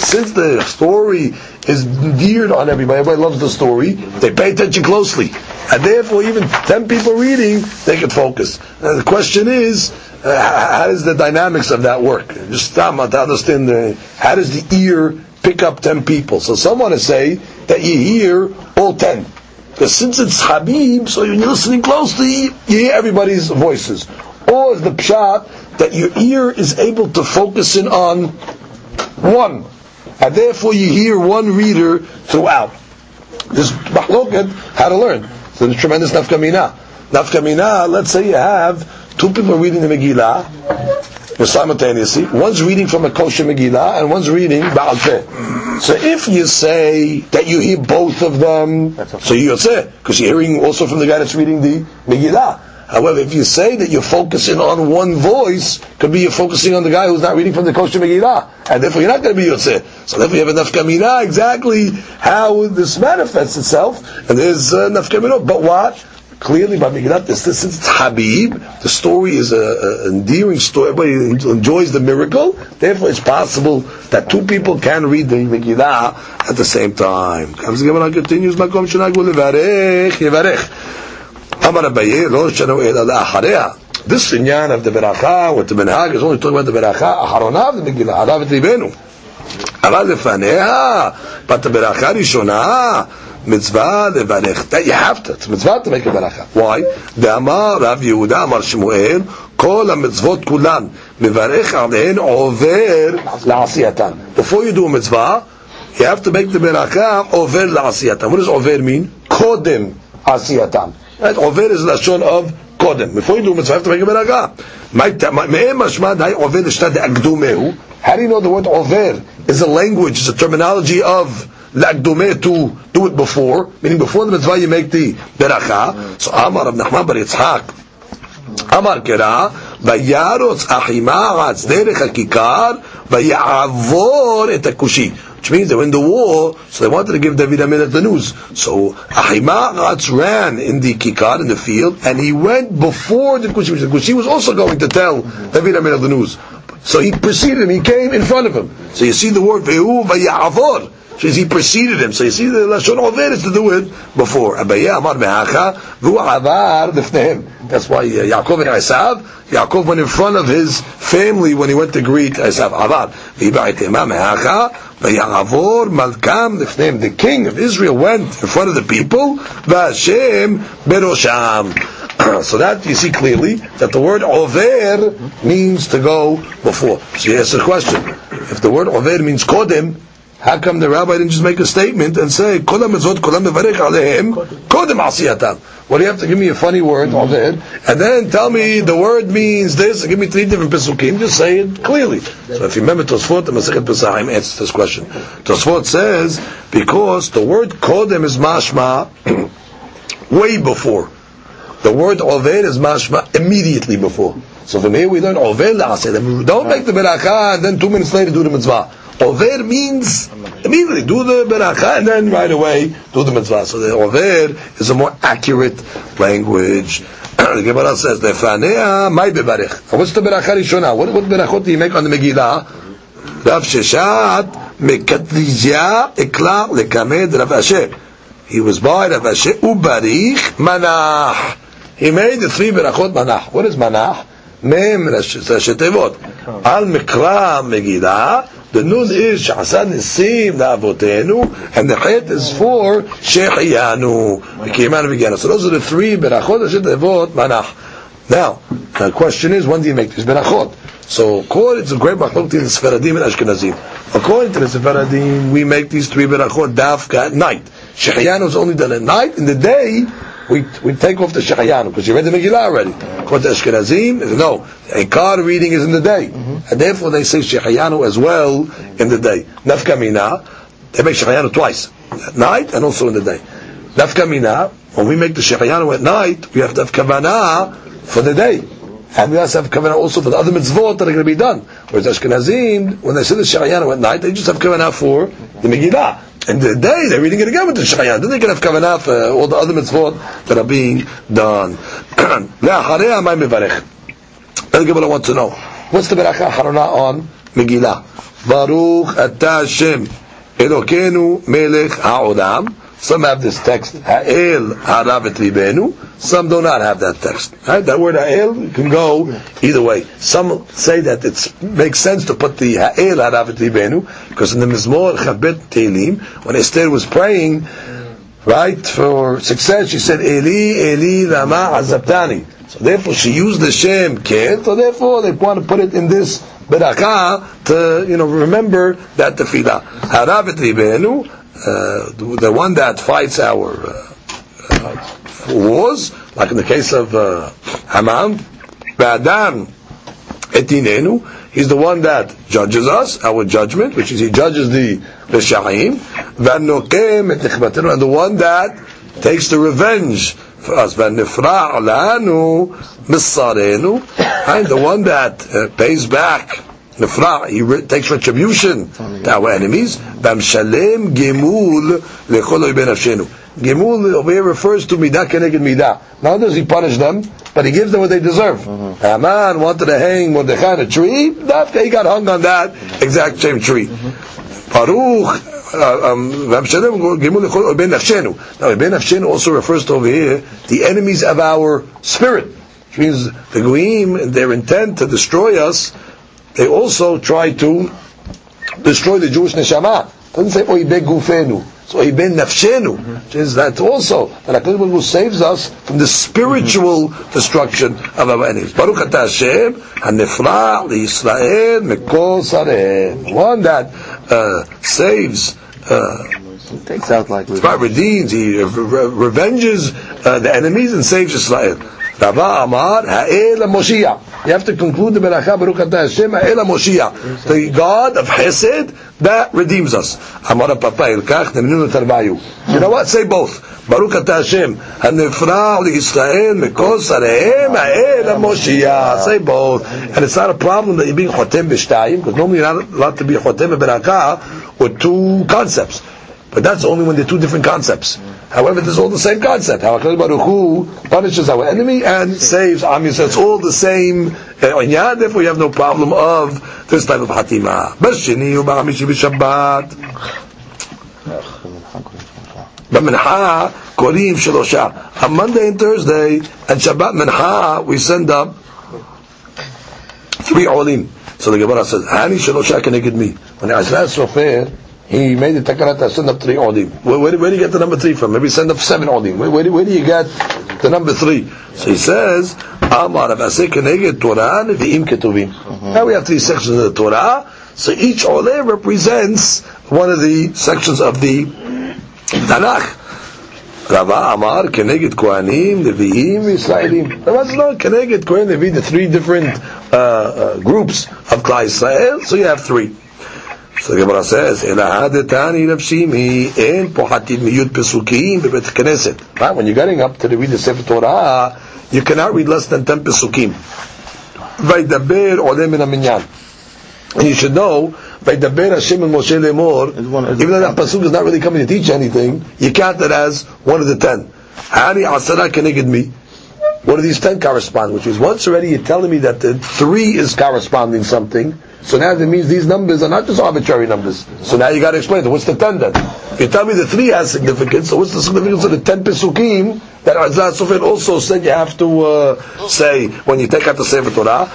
since the story is geared on everybody, everybody loves the story, they pay attention closely. And therefore, even 10 people reading, they can focus. Now, the question is, Uh, how does the dynamics of that work? Just to understand the, how does the ear pick up ten people? So someone to say that you hear all ten. Because since it's Habib, so you're listening closely, you hear everybody's voices. Or is the pshat that your ear is able to focus in on one, and therefore you hear one reader throughout. This mahloket, how to learn. So there's tremendous nafkamina. Nafkamina, let's say you have two people reading the Megillah simultaneously. One's reading from a kosher Megillah and one's reading Baal Peh. So if you say that you hear both of them, okay. so you say because you're hearing also from the guy that's reading the Megillah. However, if you say that you're focusing on one voice, could be you're focusing on the guy who's not reading from the kosher Megillah, and therefore you're not going to be Yotzeh. So therefore you have a nafkamina exactly how this manifests itself, and there's uh, nafkamina. But what? clearly by Megillat, this, since it's Habib, the story is an endearing story. Everybody enjoys the miracle. Therefore, it's possible that two people can read the Megillah at the same time. Comes the continues. Amar Abaye lo shanu ela la'achareh. This inyan of the beracha with the minhag is only talking about the beracha aharonav the Megillah, alav et libenu. אבל לפניה, בת הברכה ראשונה, mitzvah levarech. That you have to. It's mitzvah to make a beracha. Why? Amar Rav Yehuda Amar Shmuel כל המצוות כולן מברך עליהן עובר לעשייתן. Before you do a mitzvah, you have to make the beracha עובר לעשייתן. What does עובר mean? קודם עשייתן. Right? עובר is לשון of קודם. Before you do a mitzvah, you have to make a beracha. מהם משמע די עובר לשתת דאקדומהו. How do you know the word עובר is a language, is a terminology of la'akdumeh to do it before, meaning before the mitzvah you make the beracha. So Amar Rav Nachman bar Yitzhak, Amar Kera, וירוץ אחימארץ דרך הכיכר ויעבור את הכושי. Which means they were in the war, so they wanted to give David Amelech the news. So Ahimaratz ran in the kikar, in the field, and he went before the Kushi. The Kushi was also going to tell David Amelech the news. So he preceded him, he came in front of him. So you see the word Ve'u vayavor. So he preceded him. So you see the Lashon Over is to do it before. Abaye Amar Me'acha, V'u Avar. That's why uh, Yaakov and Esav, Yaakov went in front of his family when he went to greet Esav. Avar. Malkam Lifnehem. The king of Israel went in front of the people, V'Hashem Berosham. <clears throat> so that you see clearly that the word over means to go before. So ask the question: If the word over means kodim, how come the rabbi didn't just make a statement and say kodim mitzvot kodim mevarech alehem kodim asiyatam? Well, you have to give me a funny word over and then tell me the word means this. and Give me three different pesukim. Just say it clearly. So if you remember Tosfot, the Masechet Pesachim answers this question. Tosfot says because the word kodim is mashma <clears throat> way before. The word over is mashma immediately before. So from here we learn over la'aseh. Don't make the beracha and then two minutes later do the mitzvah. Over means immediately do the beracha and then right away do the mitzvah. So the over is a more accurate language. <clears throat> the Gemara says, "Lefanea may bebarich." What's the beracha rishona? What what berachot do you make on the Megillah? Rav Sheshet mekatlijah ekla lekamed Rav Ashi. He was by Rav Ashi ubarich manach. He made the three berachot manach. What is manach? Mem Rashi Tevot. Al Mikra Megillah. The nun is Shasa Nisim La'avotenu, and the Chet is for Shechiyanu. Kiyman Vigana. So those are the three berachot Rashi Tevot manach. Now, the question is, when do you make these berachot? So, according to great machlok in Sfaradim and Ashkenazim, according to the Sfaradim, we make these three berachot dafka at night. Shechiyanu is only done at night. In the day, we, we take off the Shechayanu, because you read the Megillah already. According to Ashkenazim, no, a card reading is in the day. Mm-hmm. And therefore they say Shechayanu as well in the day. Nafkamina, they make Shechayanu twice, at night and also in the day. Nafkamina, when we make the Shechayanu at night, we have to have Kavanah for the day. And we also have kavanah also for the other mitzvot that are going to be done. Whereas Ashkenazim, when they say the Shechayanu at night, they just have kavanah for the Megillah in the day they're reading it again with the Shayan. Then they can have kavanah for all the other mitzvot that are being done. <clears throat> Then the Gemara wants to know what's the beracha harona on Megillah. Baruch Ata Hashem Elokeinu Melech Ha'olam Some have this text, Ha'el haravet libenu. Some do not have that text. Right? That word Ha'el can go either way. Some say that it makes sense to put the Ha'el haravet libenu, because in the Mizmor Chabet Tehillim, when Esther was praying, right, for success, she said, Eli, Eli, Lama Azabtani. So therefore she used the Shem Ket, so therefore they want to put it in this Berakah to, you know, remember that tefillah. Haravet libenu, uh, the, one that fights our uh, uh, wars, like in the case of uh, Haman, Ba'adam etinenu, he's the one that judges us, our judgment, which is he judges the Rishayim, and the one that takes the revenge for us, Vanifra' lanu misarenu, and the one that uh, pays back Nifra, he takes retribution to our enemies. Bamshalem gemul lechol ben nafshenu. Gemul over here refers to midah keneged midah. Not does he punish them, but he gives them what they deserve. Mm-hmm. Haman wanted to hang Mordechai on a tree, Dafka, he got hung on that exact same tree. Baruch, uh, um, now, Ben Nafshenu also refers to over here the enemies of our spirit, which means the Goyim, and their intent to destroy us, they also try to destroy the Jewish neshama. It doesn't say oibe gufenu. So oibe nafshenu, which is that also that HaKadosh Baruch saves us from the spiritual destruction of our enemies. Baruch atah Hashem, hanefra Yisrael mekol sareh. One that uh, saves. Uh, takes out like redeems, he revenges uh, the enemies and saves Israel. Rava Amar Ha'el Moshiach. You have to conclude the Beracha Baruch Atah Hashem Ha'el Moshiach, the God of Hesed that redeems us. Papa Ilkach Tarvayu. You know what? Say both. Baruch Atah Hashem Hanefra Yisrael Mekol Sarehem Ha'el Moshiach. Say both. And it's not a problem that you're being Chotem B'Shtayim, because normally you're not allowed to be Chotem B'Beracha with two concepts. But that's only when they're two different concepts. However, this is all the same concept. How HaKadosh Baruch Hu punishes our enemy and saves Am Yisrael. It's all the same uh, Therefore, you have no problem of this type of hatima. B'mincha korim shelosha. On Monday and Thursday and Shabbat mincha, we send up three olim. So the Gemara says, Hani shelosha keneged me. When Azra Sofer he made the takana to send up three odim. Where, where, where, do you get the number three from? Maybe send up seven odim. Where, where, where do you get the number three? So he says, Amar Torah Ketuvim. Uh-huh. Now we have three sections of the Torah. So each ole represents one of the sections of the Tanakh. Rava Amar Keneged Kohanim Nevi'im Yisraelim. Rava says no, Keneged Kohen Nevi, the three different uh, uh, groups of Klai Israel. So you have three. So the Gemara says, "El ahadetani nafshimi en pohatim miyud pesukim bebet knesset." Right? When you're getting up to the read the Sefer Torah, you cannot read less than ten pesukim. Vaydaber olem min aminyan. And you should know, Vaydaber Hashem and Moshe lemor. Even though that pasuk is not really coming to teach anything, you count it as one of the ten. Hani asara keneged me. What do these ten correspond? Which is once already you're telling me that the three is corresponding something. So now that means these numbers are not just arbitrary numbers. So now you got to explain What's the ten then? You tell me the three has significance, so what's the significance of the ten pesukim that Azaz Sofet also said you have to uh, say when you take out the Sefer Torah?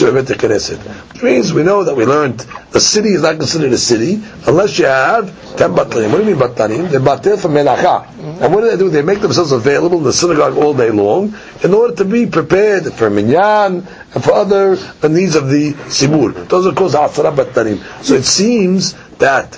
Which means we know that we learned the city is not considered a city unless you have ten batlanim. What do you mean batlanim? They're for melacha. And what do they do? They make themselves available in the synagogue all day long in order to be prepared for minyan and for other needs of the sibur. Those are called asara batlanim. So it seems that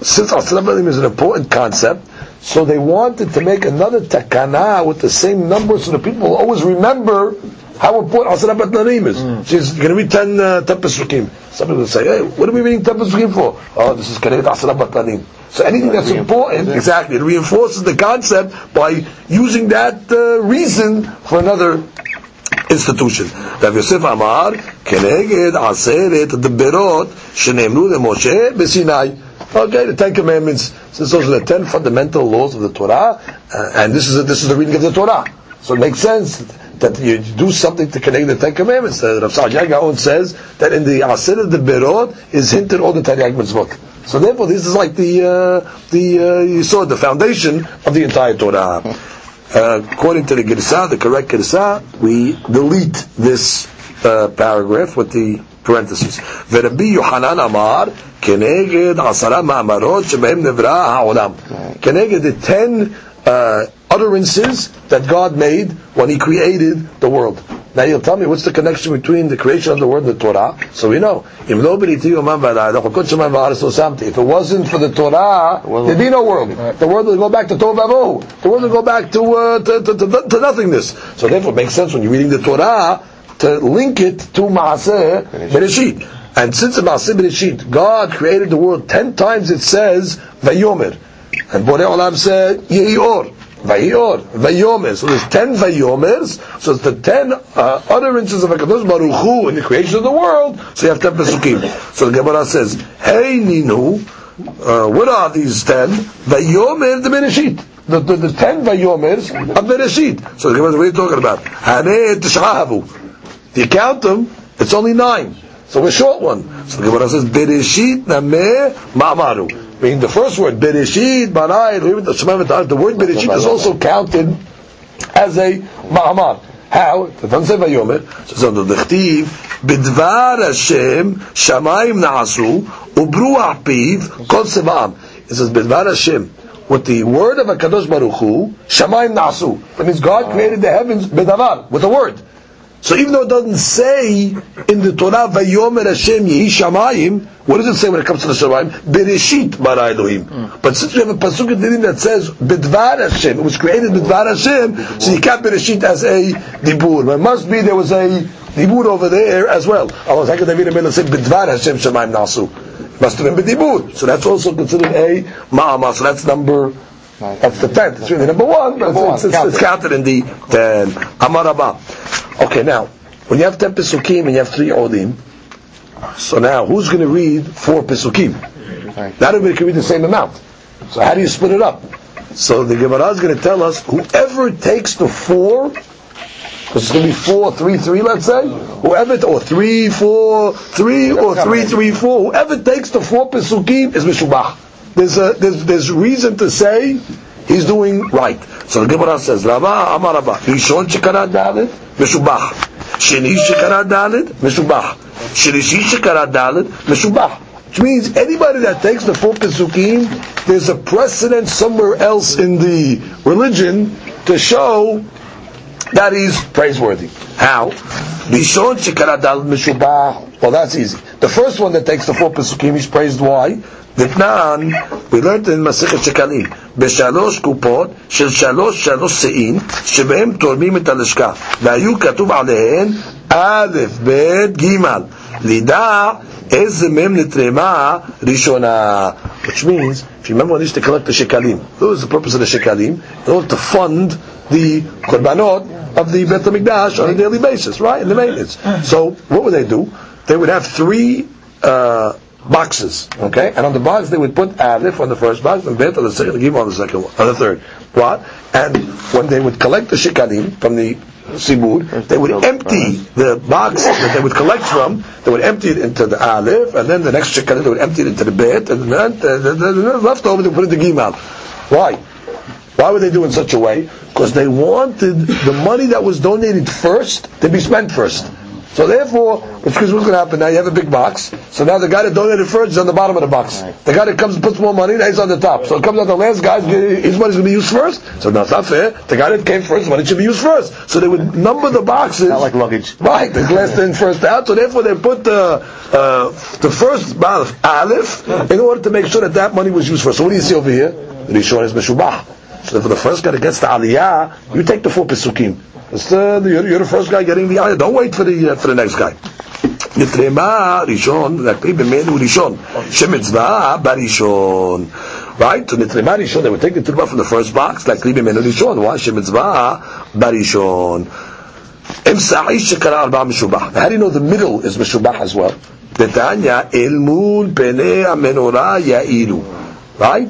since asara batlanim is an important concept, so they wanted to make another takana with the same number so the people will always remember how important Asra Batnarim is. Mm. She's going to read 10, uh, 10 Pesukim. Some people say, hey, what are we reading 10 Pesukim for? Oh, this is Kareet Asra Batnarim. So anything that's important, exactly, it reinforces the concept by using that uh, reason for another institution. Rav Yosef Amar, Keneged Aseret Deberot Shenemru Moshe Besinai. Okay, the Ten Commandments, since those are the ten fundamental laws of the Torah, uh, and this is a, this is the reading of the Torah. So it makes sense that you do something to connect the Ten Commandments. The Rav Sa'ad Gaon says that in the Asir of the Berot is hinted all the Tariq mitzvot. So therefore, this is like the uh, the uh, you saw the foundation of the entire Torah. Uh, according to the Girsa, the correct Girsa, we delete this uh, paragraph with the parentheses. ורבי יוחנן אמר, כנגד עשרה מאמרות שבהם נברא העולם. כנגד the ten uh, utterances that God made when He created the world. Now you'll tell me what's the connection between the creation of the world and the Torah? So we know. If nobody if it wasn't for the Torah, there'd be no world. The world would go back to Tovavu. The world would go back to, uh, to, to, to, to nothingness. So therefore it makes sense when you're reading the Torah to link it to Maaseh Bereshit. And since the Maaseh Bereshit, God created the world ten times it says Vayomer. And Borei Olam said Yehior. Vayor, Vayomer. So there's ten Vayomers. So it's the ten uh, utterances of Hakadosh Baruch Hu in the creation of the world. So you have ten pesukim. So the Gemara says, Hey Ninu, uh, what are these ten? Vayomer the Bereshit. The, the, the ten Vayomers of Bereshit. So the Gemara, what are you talking about? Haneh Tishahavu. If you count them, it's only nine. So a short one. So the Gemara says, Bereshit Nameh Ma'amaru meaning the first word, Bereshit, Barai, the word Bereshit is also counted as a Ma'amar. How? It doesn't say Vayomer. It says under the Chtiv, Bidvar Hashem, Shamayim Na'asu, Ubruach Piv, Kol Seba'am. It says Bidvar Hashem. With the word of HaKadosh Baruch Hu, Shamayim Na'asu. That means God created the heavens, Bidavar, with a word. So even though it doesn't say in the Torah, Vayomer Hashem Yehi Shamayim, what does it say when it comes to the Shamayim? Bereshit bara Elohim. Mm. But since we have a pasuk in Dinim that says Bidvar Hashem, it was created Bidvar Hashem, so you can't Bereshit as a dibur. But it must be there was a dibur over there as well. Otherwise, how David Amelech say Bidvar Hashem Shamayim Nasu? Must have been Bidibur. So that's also considered a Ma'amah. So that's number that's the tenth. It's really number one, but it's. It's, it's, it's, counted in the ten. Amarabah. Okay, now, when you have ten Pesukim and you have three Odim, so now who's going to read four Pesukim? Not everybody can read the same amount. So how do you split it up? So the Gemara is going to tell us whoever takes the four, because it's going to be four, three, three, let's say, whoever, or three, four, three, or three, three, four, whoever takes the four Pesukim is Mishubach. There's, a, there's, there's reason to say he's doing right. So the Gemara says, Rava Amar Rava, Rishon shekara dalet, Meshubach. Sheni shekara dalet, Meshubach. Shlishi shekara dalet, Meshubach. Which means anybody that takes the four Pesukim, there's a precedent somewhere else in the religion to show that he's praiseworthy. How? Rishon shekara dalet, Meshubach. Well, that's easy. The first one that takes the four Pesukim, he's praised why? דתנן, we learned in מסכת שקלים, בשלוש קופות של שלוש שלוש שאים, שבהם תורמים את הלשכה, והיו כתוב עליהן א', ב', ג', לידע איזה מהם נתרמה ראשונה. Which means, if you remember when to collect the shekalim, what was the purpose of the shekalim? In order to fund the korbanot of the Beit HaMikdash on a daily basis, right? In the maintenance. So, what would they do? They would have three uh, boxes. Okay, and on the box they would put Aleph on the first box and Bet on the second, Gimel on the second on the third. What? And when they would collect the shikalim from the sibur, they would empty the box that they would collect from. They would empty it into the Aleph, and then the next shikalim they would empty it into the Bet, and then the, the, the, the leftover they would put in the Gimel. Why? Why would they do it in such a way? Because they wanted the money that was donated first to be spent first. So therefore, which is what's going to happen now? You have a big box. So now the guy that donated first is on the bottom of the box. The guy that comes and puts more money, now he's on the top. So it comes out the last guy, his money's going to be used first. So no, it's not fair. The guy that came first, money should be used first. So they would number the boxes. Not like luggage. Right, the last in, first out. So therefore they put the, uh, the first aleph in order to make sure that that money was used first. So what do you see over here? Rishon is Meshubah. So for the first guy that gets the aliyah, you take the four pesukim. Uh, you're, you're, the first guy getting the aliyah. Don't wait for the uh, for the next guy. נתרמה ראשון, להקפיא במנו ראשון, שמצווה בראשון. Right? So נתרמה ראשון, they would take the תרומה from the first box, להקפיא במנו ראשון. Why? שמצווה בראשון. אם סעי שקרא ארבע משובח. How do you know the middle is משובח as well? דתניא, אל מול פני המנורה יאירו. Right?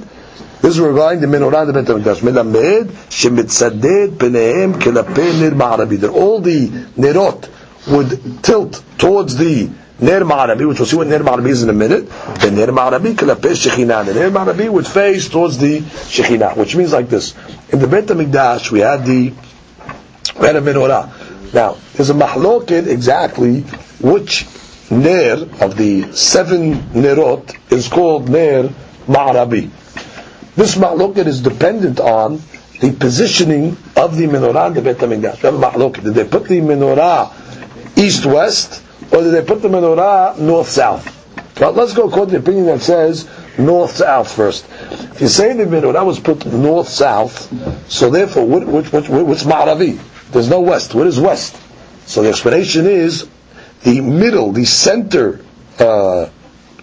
This is regarding the menorah and the Beit HaMikdash. Melamed, shemitzaded penehem kelape ner ma'arabi. That all the nerot would tilt towards the ner ma'arabi, which we'll see what ner ma'arabi is in a minute. The ner ma'arabi kelape Shechinah. The ner ma'arabi would face towards the Shechinah, which means like this. In the Beit HaMikdash, we had the, we had a menorah. Now, there's a mahloket exactly which ner of the seven nerot is called ner ma'arabi. This mahloket is dependent on the positioning of the menorah in the Beit HaMikdash. Mahloket. Did they put the menorah east-west, or did they put the menorah north-south? But let's go according to the opinion that says north-south first. If you say the menorah was put north-south, so therefore, what, which, which, what's Ma'aravi? There's no west. What is west? So the explanation is the middle, the center uh,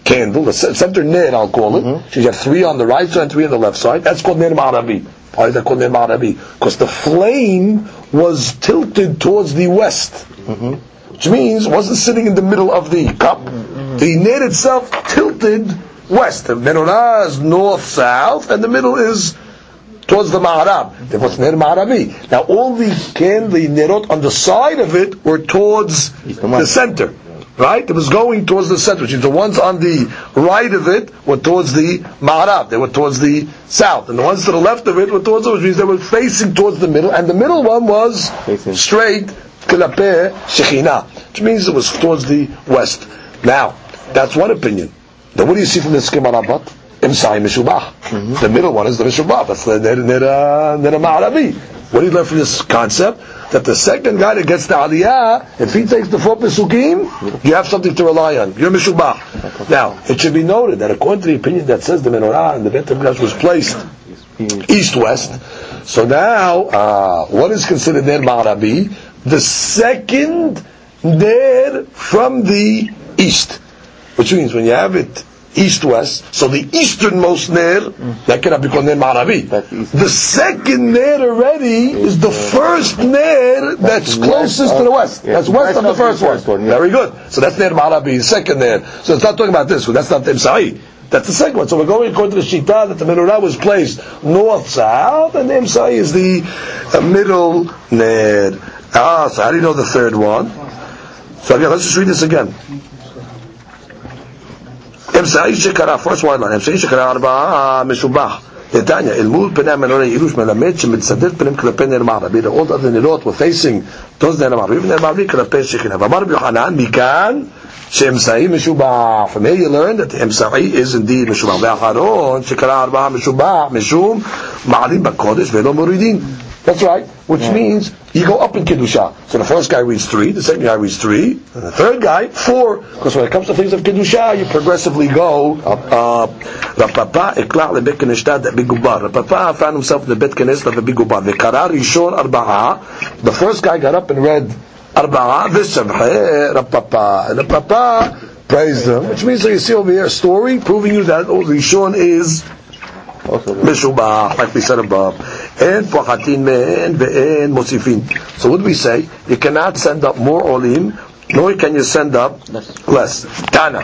candle, the center ner, I'll call it. Mm-hmm. So you have three on the right side and three on the left side. That's called ner Ma'arabi. Why is that called ner Ma'arabi? Because the flame was tilted towards the west. Mm-hmm which means wasn't sitting in the middle of the cup. Mm-hmm. The net itself tilted west. The menorah is north-south, and the middle is towards the Ma'arab. Therefore, was Ner Ma'arabi. Now, all the candle the nerot on the side of it were towards the center. Right? It was going towards the center, which means the ones on the right of it were towards the Ma'arab. They were towards the south. And the ones to the left of it were towards, which means they were facing towards the middle. And the middle one was straight Kilape Shekhinah, which means it was towards the west. Now, that's one opinion. Then what do you see from the Schema Rabat? Imsai Mishubah. Mm-hmm. The middle one is the Mishubah. That's the Nera Ma'arabi. What do you learn from this concept? That the second guy that gets the Aliyah, if he takes the four Pesukim, you have something to rely on. You're Mishubah. Now, it should be noted that according to the opinion that says the menorah and the Beit HaMikdash was placed east-west, so now, uh, what is considered Ner Ma'arabi? the second there from the east. Which means when you have it east-west, so the easternmost ner, that cannot be called ner ma'arabi. The second ner already is the first ner that's closest to the west. That's west of the first one. Very good. So that's ner ma'arabi, second ner. So it's not talking about this one. That's not the Imsa'i. That's the second one. So we're going according to the Shita that the menorah was placed north-south, and the Imsa'i is the uh, middle ner. Ah, so how do you know the third one? So again, let's just read this again. אמצעי שקרא, first one line, אמצעי שקרא ארבעה משובח. נתניה, אל מול פני המנורה ירוש מלמד שמצדד פניהם כלפי נר מערבי. The old other נרות were facing towards נר מערבי, ונר מערבי כלפי שכינה. ואמר רבי יוחנן, מכאן שאמצעי משובח. From here you learn that אמצעי is indeed משובח. ואחרון שקרא ארבעה משובח, משום מעלים בקודש ולא מורידים. That's right. Which yeah. means you go up in kedusha. So the first guy reads three, the second guy reads three, and the third guy four. Because when it comes to things of kedusha, you progressively go up. Rav Papa ikla lebet keneshtad bigubar. papa found himself in the bet keneshtad bigubar. The karar yishon arba'a. The first guy got up and read arba'a. This the papa praised them, which means that you see over here a story proving you that all the yishon is mishubah, like we said above. אין פוחתין מהן ואין מוסיפין. So what do we say? You cannot send up more olim, nor can you send up less. תנא.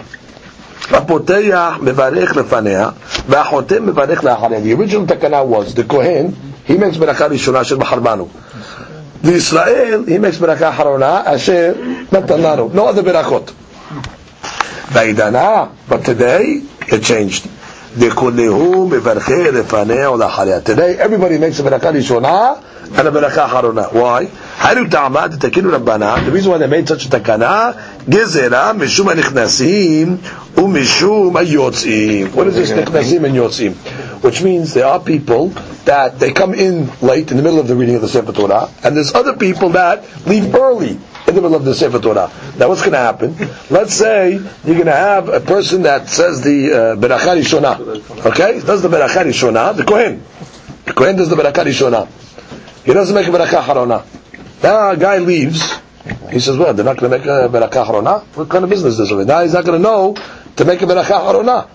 הפותח מברך לפניה, והחותם מברך לאחריה. The original תקנה was, the Kohen, he makes ברכה ראשונה של בחרבנו. The Israel, he makes ברכה אחרונה, אשר נתן לנו. No other ברכות. בעידנה, but today, it changed. Today, everybody makes a berakah rishona and a berakah harona. Why? Haru ta'ama detakinu rabbana. The reason why they made such a takana, gezera mishum anichnasim u mishum ayotzim. What is this nichnasim and yotzim? Which means there are people that they come in late in the middle of the reading of the Sefer Torah, and there's other people that leave early in the middle of the Sefer Torah. Now what's going to happen? Let's say you're going to have a person that says the uh, Berachah Rishonah. Okay? Does the Berachah Rishonah, the Kohen. The Kohen does the Berachah Rishonah. He doesn't make a Berachah Harona. Now a guy leaves. He says, well, they're not going to make a Berachah Harona? What kind of business is this? Now he's not going to know to make a Berachah Harona.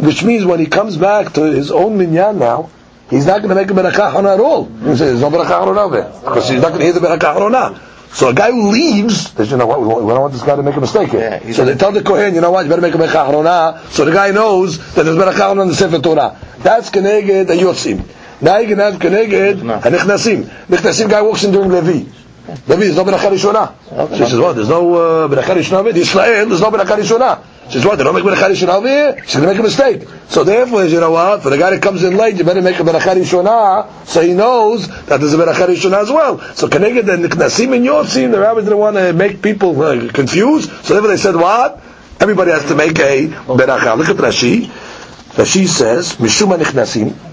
Which means when he comes back to his own minyan now, he's not going to make a Berachah Harona at all. He says, there's no Berachah Harona there. Because he's not going to hear the Berachah Harona. So a guy who leaves, they say, you know what, we don't want this guy to make a mistake here. Yeah, so they tell the Kohen, you know what, you better make a Beracha Acharona, so the guy knows that there's Beracha Acharona in the Sefer Torah. That's Keneged the Yotzim. Now you can have Keneged HaNichnasim. Nichnasim guy walks in during Levi. Levi, there's no Beracha Rishona. She says, what, there's no uh, Beracha Rishona with Israel, there's no Beracha Rishona. Says, what, they don't make Beracha Rishona over here? She's going to make a mistake. So therefore, you know what, for the guy that comes in late, you better make a Beracha Rishona, so he knows that there's a Beracha Rishona as well. So Keneged the Nichnasim and Yotzim, the rabbis didn't want to make people uh, confused, so therefore they said, what? Everybody has to make a Beracha. Look at Rashi. Rashi says, Mishuma Nichnasim,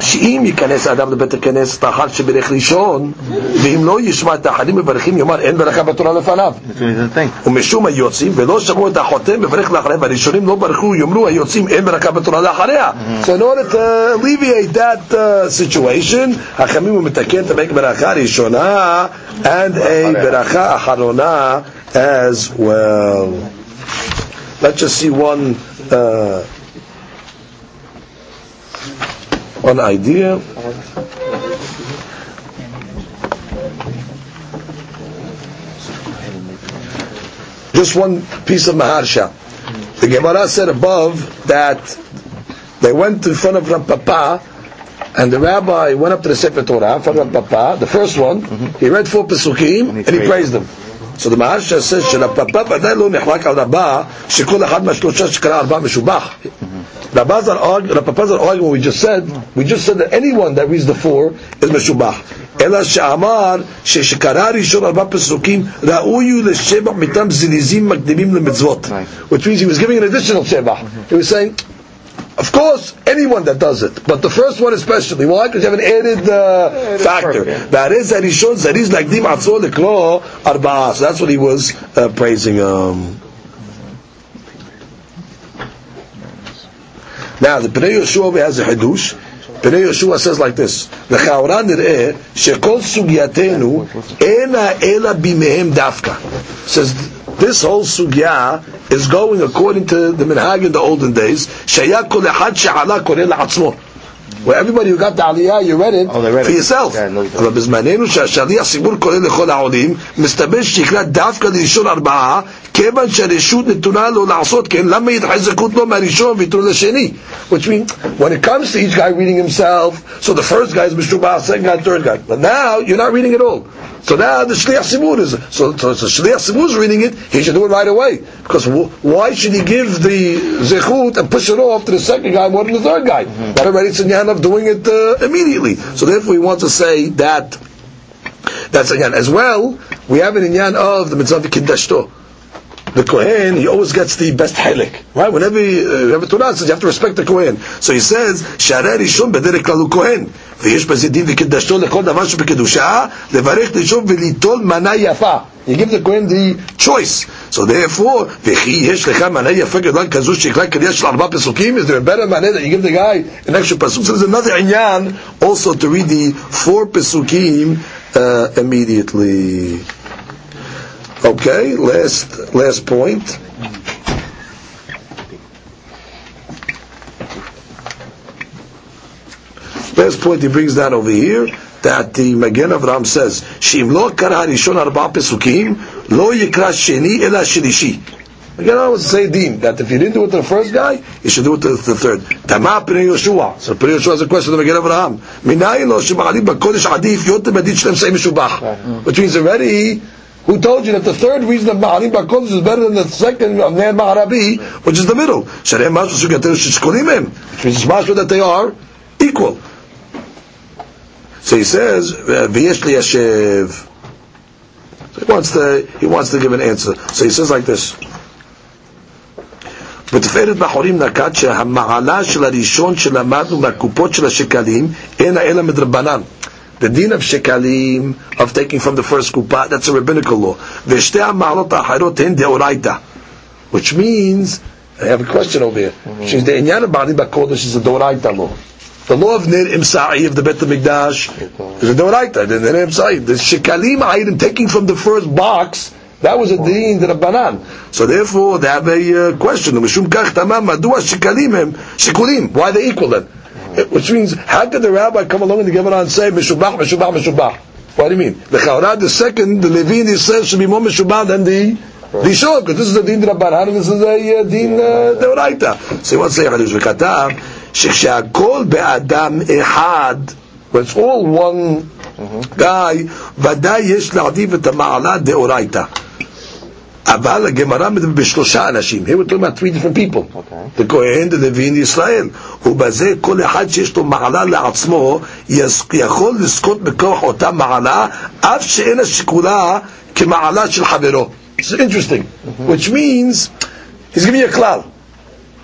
שאם ייכנס האדם לבית הכנס לאחר שבירך ראשון, ואם לא ישמע את האחרים מברכים, יאמר אין ברכה בתורה לפניו. ומשום היוצאים, ולא שמעו את החותם, מברך לאחריהם, והראשונים לא ברכו, יאמרו היוצאים אין ברכה בתורה לאחריה. So in order to alleviate that uh, situation, החכמים הוא מתקן את המק ברכה ראשונה, and a ברכה אחרונה as well. Let's just see one uh, one idea. Just one piece of Maharsha. The Gemara said above that they went in front of Rav Papa and the rabbi went up to the Sefer Torah front Rav Papa, the first one, mm-hmm. he read four Pesukim and he praised them. So the Maharsha says שלרב פפא ודאי לא נחלק על רבה שכל אחד מהשלושה שקרא ארבע משובח. Rabba's not arguing, Rav Papa's not arguing what we just said. We just said that anyone that reads the four is משובח. אלא שאמר ששקרא ראשון ארבע פסוקים ראוי הוא לשבח מטעם זניזים מקדימים למצוות. Which means he was giving an additional שבח. He was saying, of course, anyone that does it, but the first one especially. Why? Because you have an added uh, factor. That is that he shows that he's atzor lekro arba'ah. So that's what he was uh, praising. Um. Now the Pnei Yeshua has a hadush. Pnei Yeshua says like this: "L'chaura nireh shekol sugyatenu ena ela bimehem dafka." Says this whole sugya is going according to the minhag in the olden days. Shaya kol echad she'ala koreh la'atzmo. Where everybody who got the aliyah, you read it Oh, they read for it. yourself. Yeah, no, אבל בזמננו שהשליח ציבור קורא לכל העולים, מסתבר שיקרא דווקא לראשון ארבעה, כיוון שהרשות נתונה לו לעשות כן, למה יתחזקות לו מהראשון ויתנו לשני? Which means, when it comes to each guy reading himself, so the first guy is Mishubah, second guy, third guy. But now, you're not reading it all. So now the Shliach Simur is, so, so, so Shliach Simur is reading it, he should do it right away. Because wh- why should he give the Zechut and push it off to the second guy more than the third guy? That already it's in of doing it uh, immediately. So therefore we want to say that that's again as well. We have an inyan of the mitzvah kiddashto. The Kohen, he always gets the best helik, right? Whenever you, uh, a Torah, says you have to respect the Kohen. So he says, "Sharei rishon bederek Kohen, ויש בזה דין וקידשתו לכל דבר שבקדושה, לברך ראשון וליטול מנה יפה." You give the Kohen the choice. So therefore, וכי יש לך מנה יפה גדולה כזו שיקרא קריאה של ארבע פסוקים, is there a better מנה that you give the guy an extra pasuk? So there's another inyan also to read the four pesukim uh, immediately. Okay, last last point. Last point he brings down over here that the Magen Avram says, "Shim lo kara rishon arba pesukim, lo yikra sheni ela shlishi." Again, I would say din that if you didn't do it to the first guy, you should do it to the third. Tama pnei Yoshua. So pnei Yoshua has a question to Magen Avraham. Minayin lo shema'alim b'kodesh adif yotem adin shlem say mishubach. Hmm. Which means already who told you that the third reason of Ma'alim Bakodesh is better than the second of Ner Ma'arabi, which is the middle. Sharem Mashma Sugatel Shishkolimim, which means it's that they are equal. So he says, V'yesh li yashev. So he wants to, he wants to give an answer. So he says like this. בתפארת בחורים נקט שהמעלה של הראשון שלמדנו מהקופות של השקלים אינה אלא מדרבנן. The din of shekalim, of taking from the first kupa, that's a rabbinical law. ושתי המעלות האחרות הן דאורייתא. Which means, I have a question over here. She's the inyan of Ba'ali Bakodesh is a Doraita law. The law of Nir Imsa'i of the Bet HaMikdash is a Doraita. The Nir Imsa'i. The shekalim item taking from the first box, that was a din that Banan. So therefore, they have a uh, question. Mishum kach madua. Why they equal then? Which means, how could the rabbi come along in the Gemara and say, Meshubach, Meshubach, Meshubach? What do you mean? The Chaurah, the second, the Levi and Yisrael should be more Meshubal than the Rishon, because this is a Din Rabbanan and this is a uh, Din uh, Deoraita. So he wants to say, Chadush V'katav, שכשהכל באדם אחד, when it's all one guy, ודאי יש להעדיף את המעלה דאורייתא. אבל הגמרא מדבר בשלושה אנשים. Here we're talking about three different people. The כהן, the לוי, ישראל. ובזה כל אחד שיש לו מעלה לעצמו, יכול לזכות בכוח אותה מעלה, אף שאין השיקולה כמעלה של חברו. It's interesting. Which means, he's giving you a klal.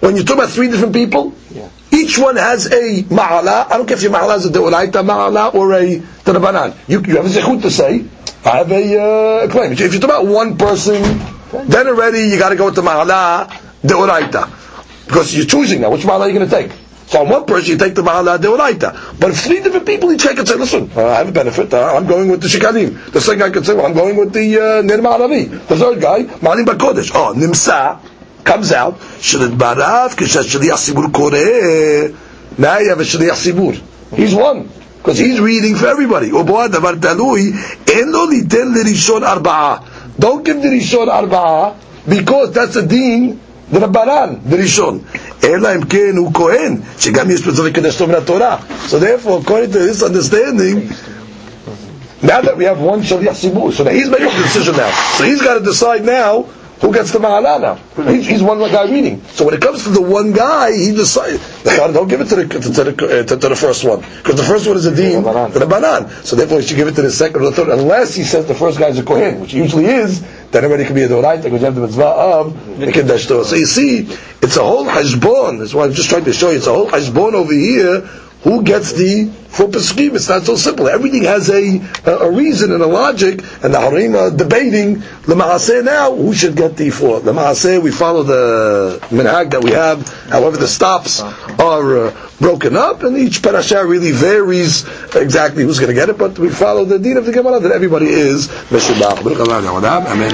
When you talk about three different people, Yeah. each one has a ma'ala. I don't care if your ma'ala is a deoraita ma'ala or a tanabanan. You, you have a zechut to say, I have a uh, claim. If you talk about one person, then already you got to go with the ma'ala deoraita. Because you're choosing now, which ma'ala are you going to take? From one person, you take the Mahala Deoraita. But if three different people, you check and say, listen, uh, I have a benefit. Uh, I'm going with the Shikanim. The second guy could say, well, I'm going with the uh, Nirma The third guy, Malim Bakodesh. Oh, Nimsa comes out. Now you have a Shaliach Sibur. He's one. Because he's reading for everybody. Don't give the Rishon Arba'a, because that's a deen the Rabbanan, the Rishon. אלא אם כן הוא כהן, שגם יש בזה לקדש טוב מן התורה. So therefore, according to this understanding, now that we have one Shaliach Sibur, so now he's making the decision now. So he's got to decide now who gets the Ma'ala now. He's, he's one guy reading. So when it comes to the one guy, he decides, don't give it to the, to, to the, to, to the first one. Because the first one is a deen, the Rabbanan. So therefore he should give it to the second or the third, unless he says the first guy is a Kohen, which he usually is, then everybody can be a Doraita, because you have the mitzvah of the Kiddush. So you see, it's a whole hashbon. That's why I'm just trying to show you. It's a whole hashbon over here. Who gets the for pesachim? It's not so simple. Everything has a, a, reason and a logic, and the Harim are debating the Maaseh now. Who should get the for The Maaseh, we follow the minhag that we have. However, the stops are uh, broken up, and each parasha really varies exactly who's going to get it. But we follow the deed of the Gemara that everybody is. Amen.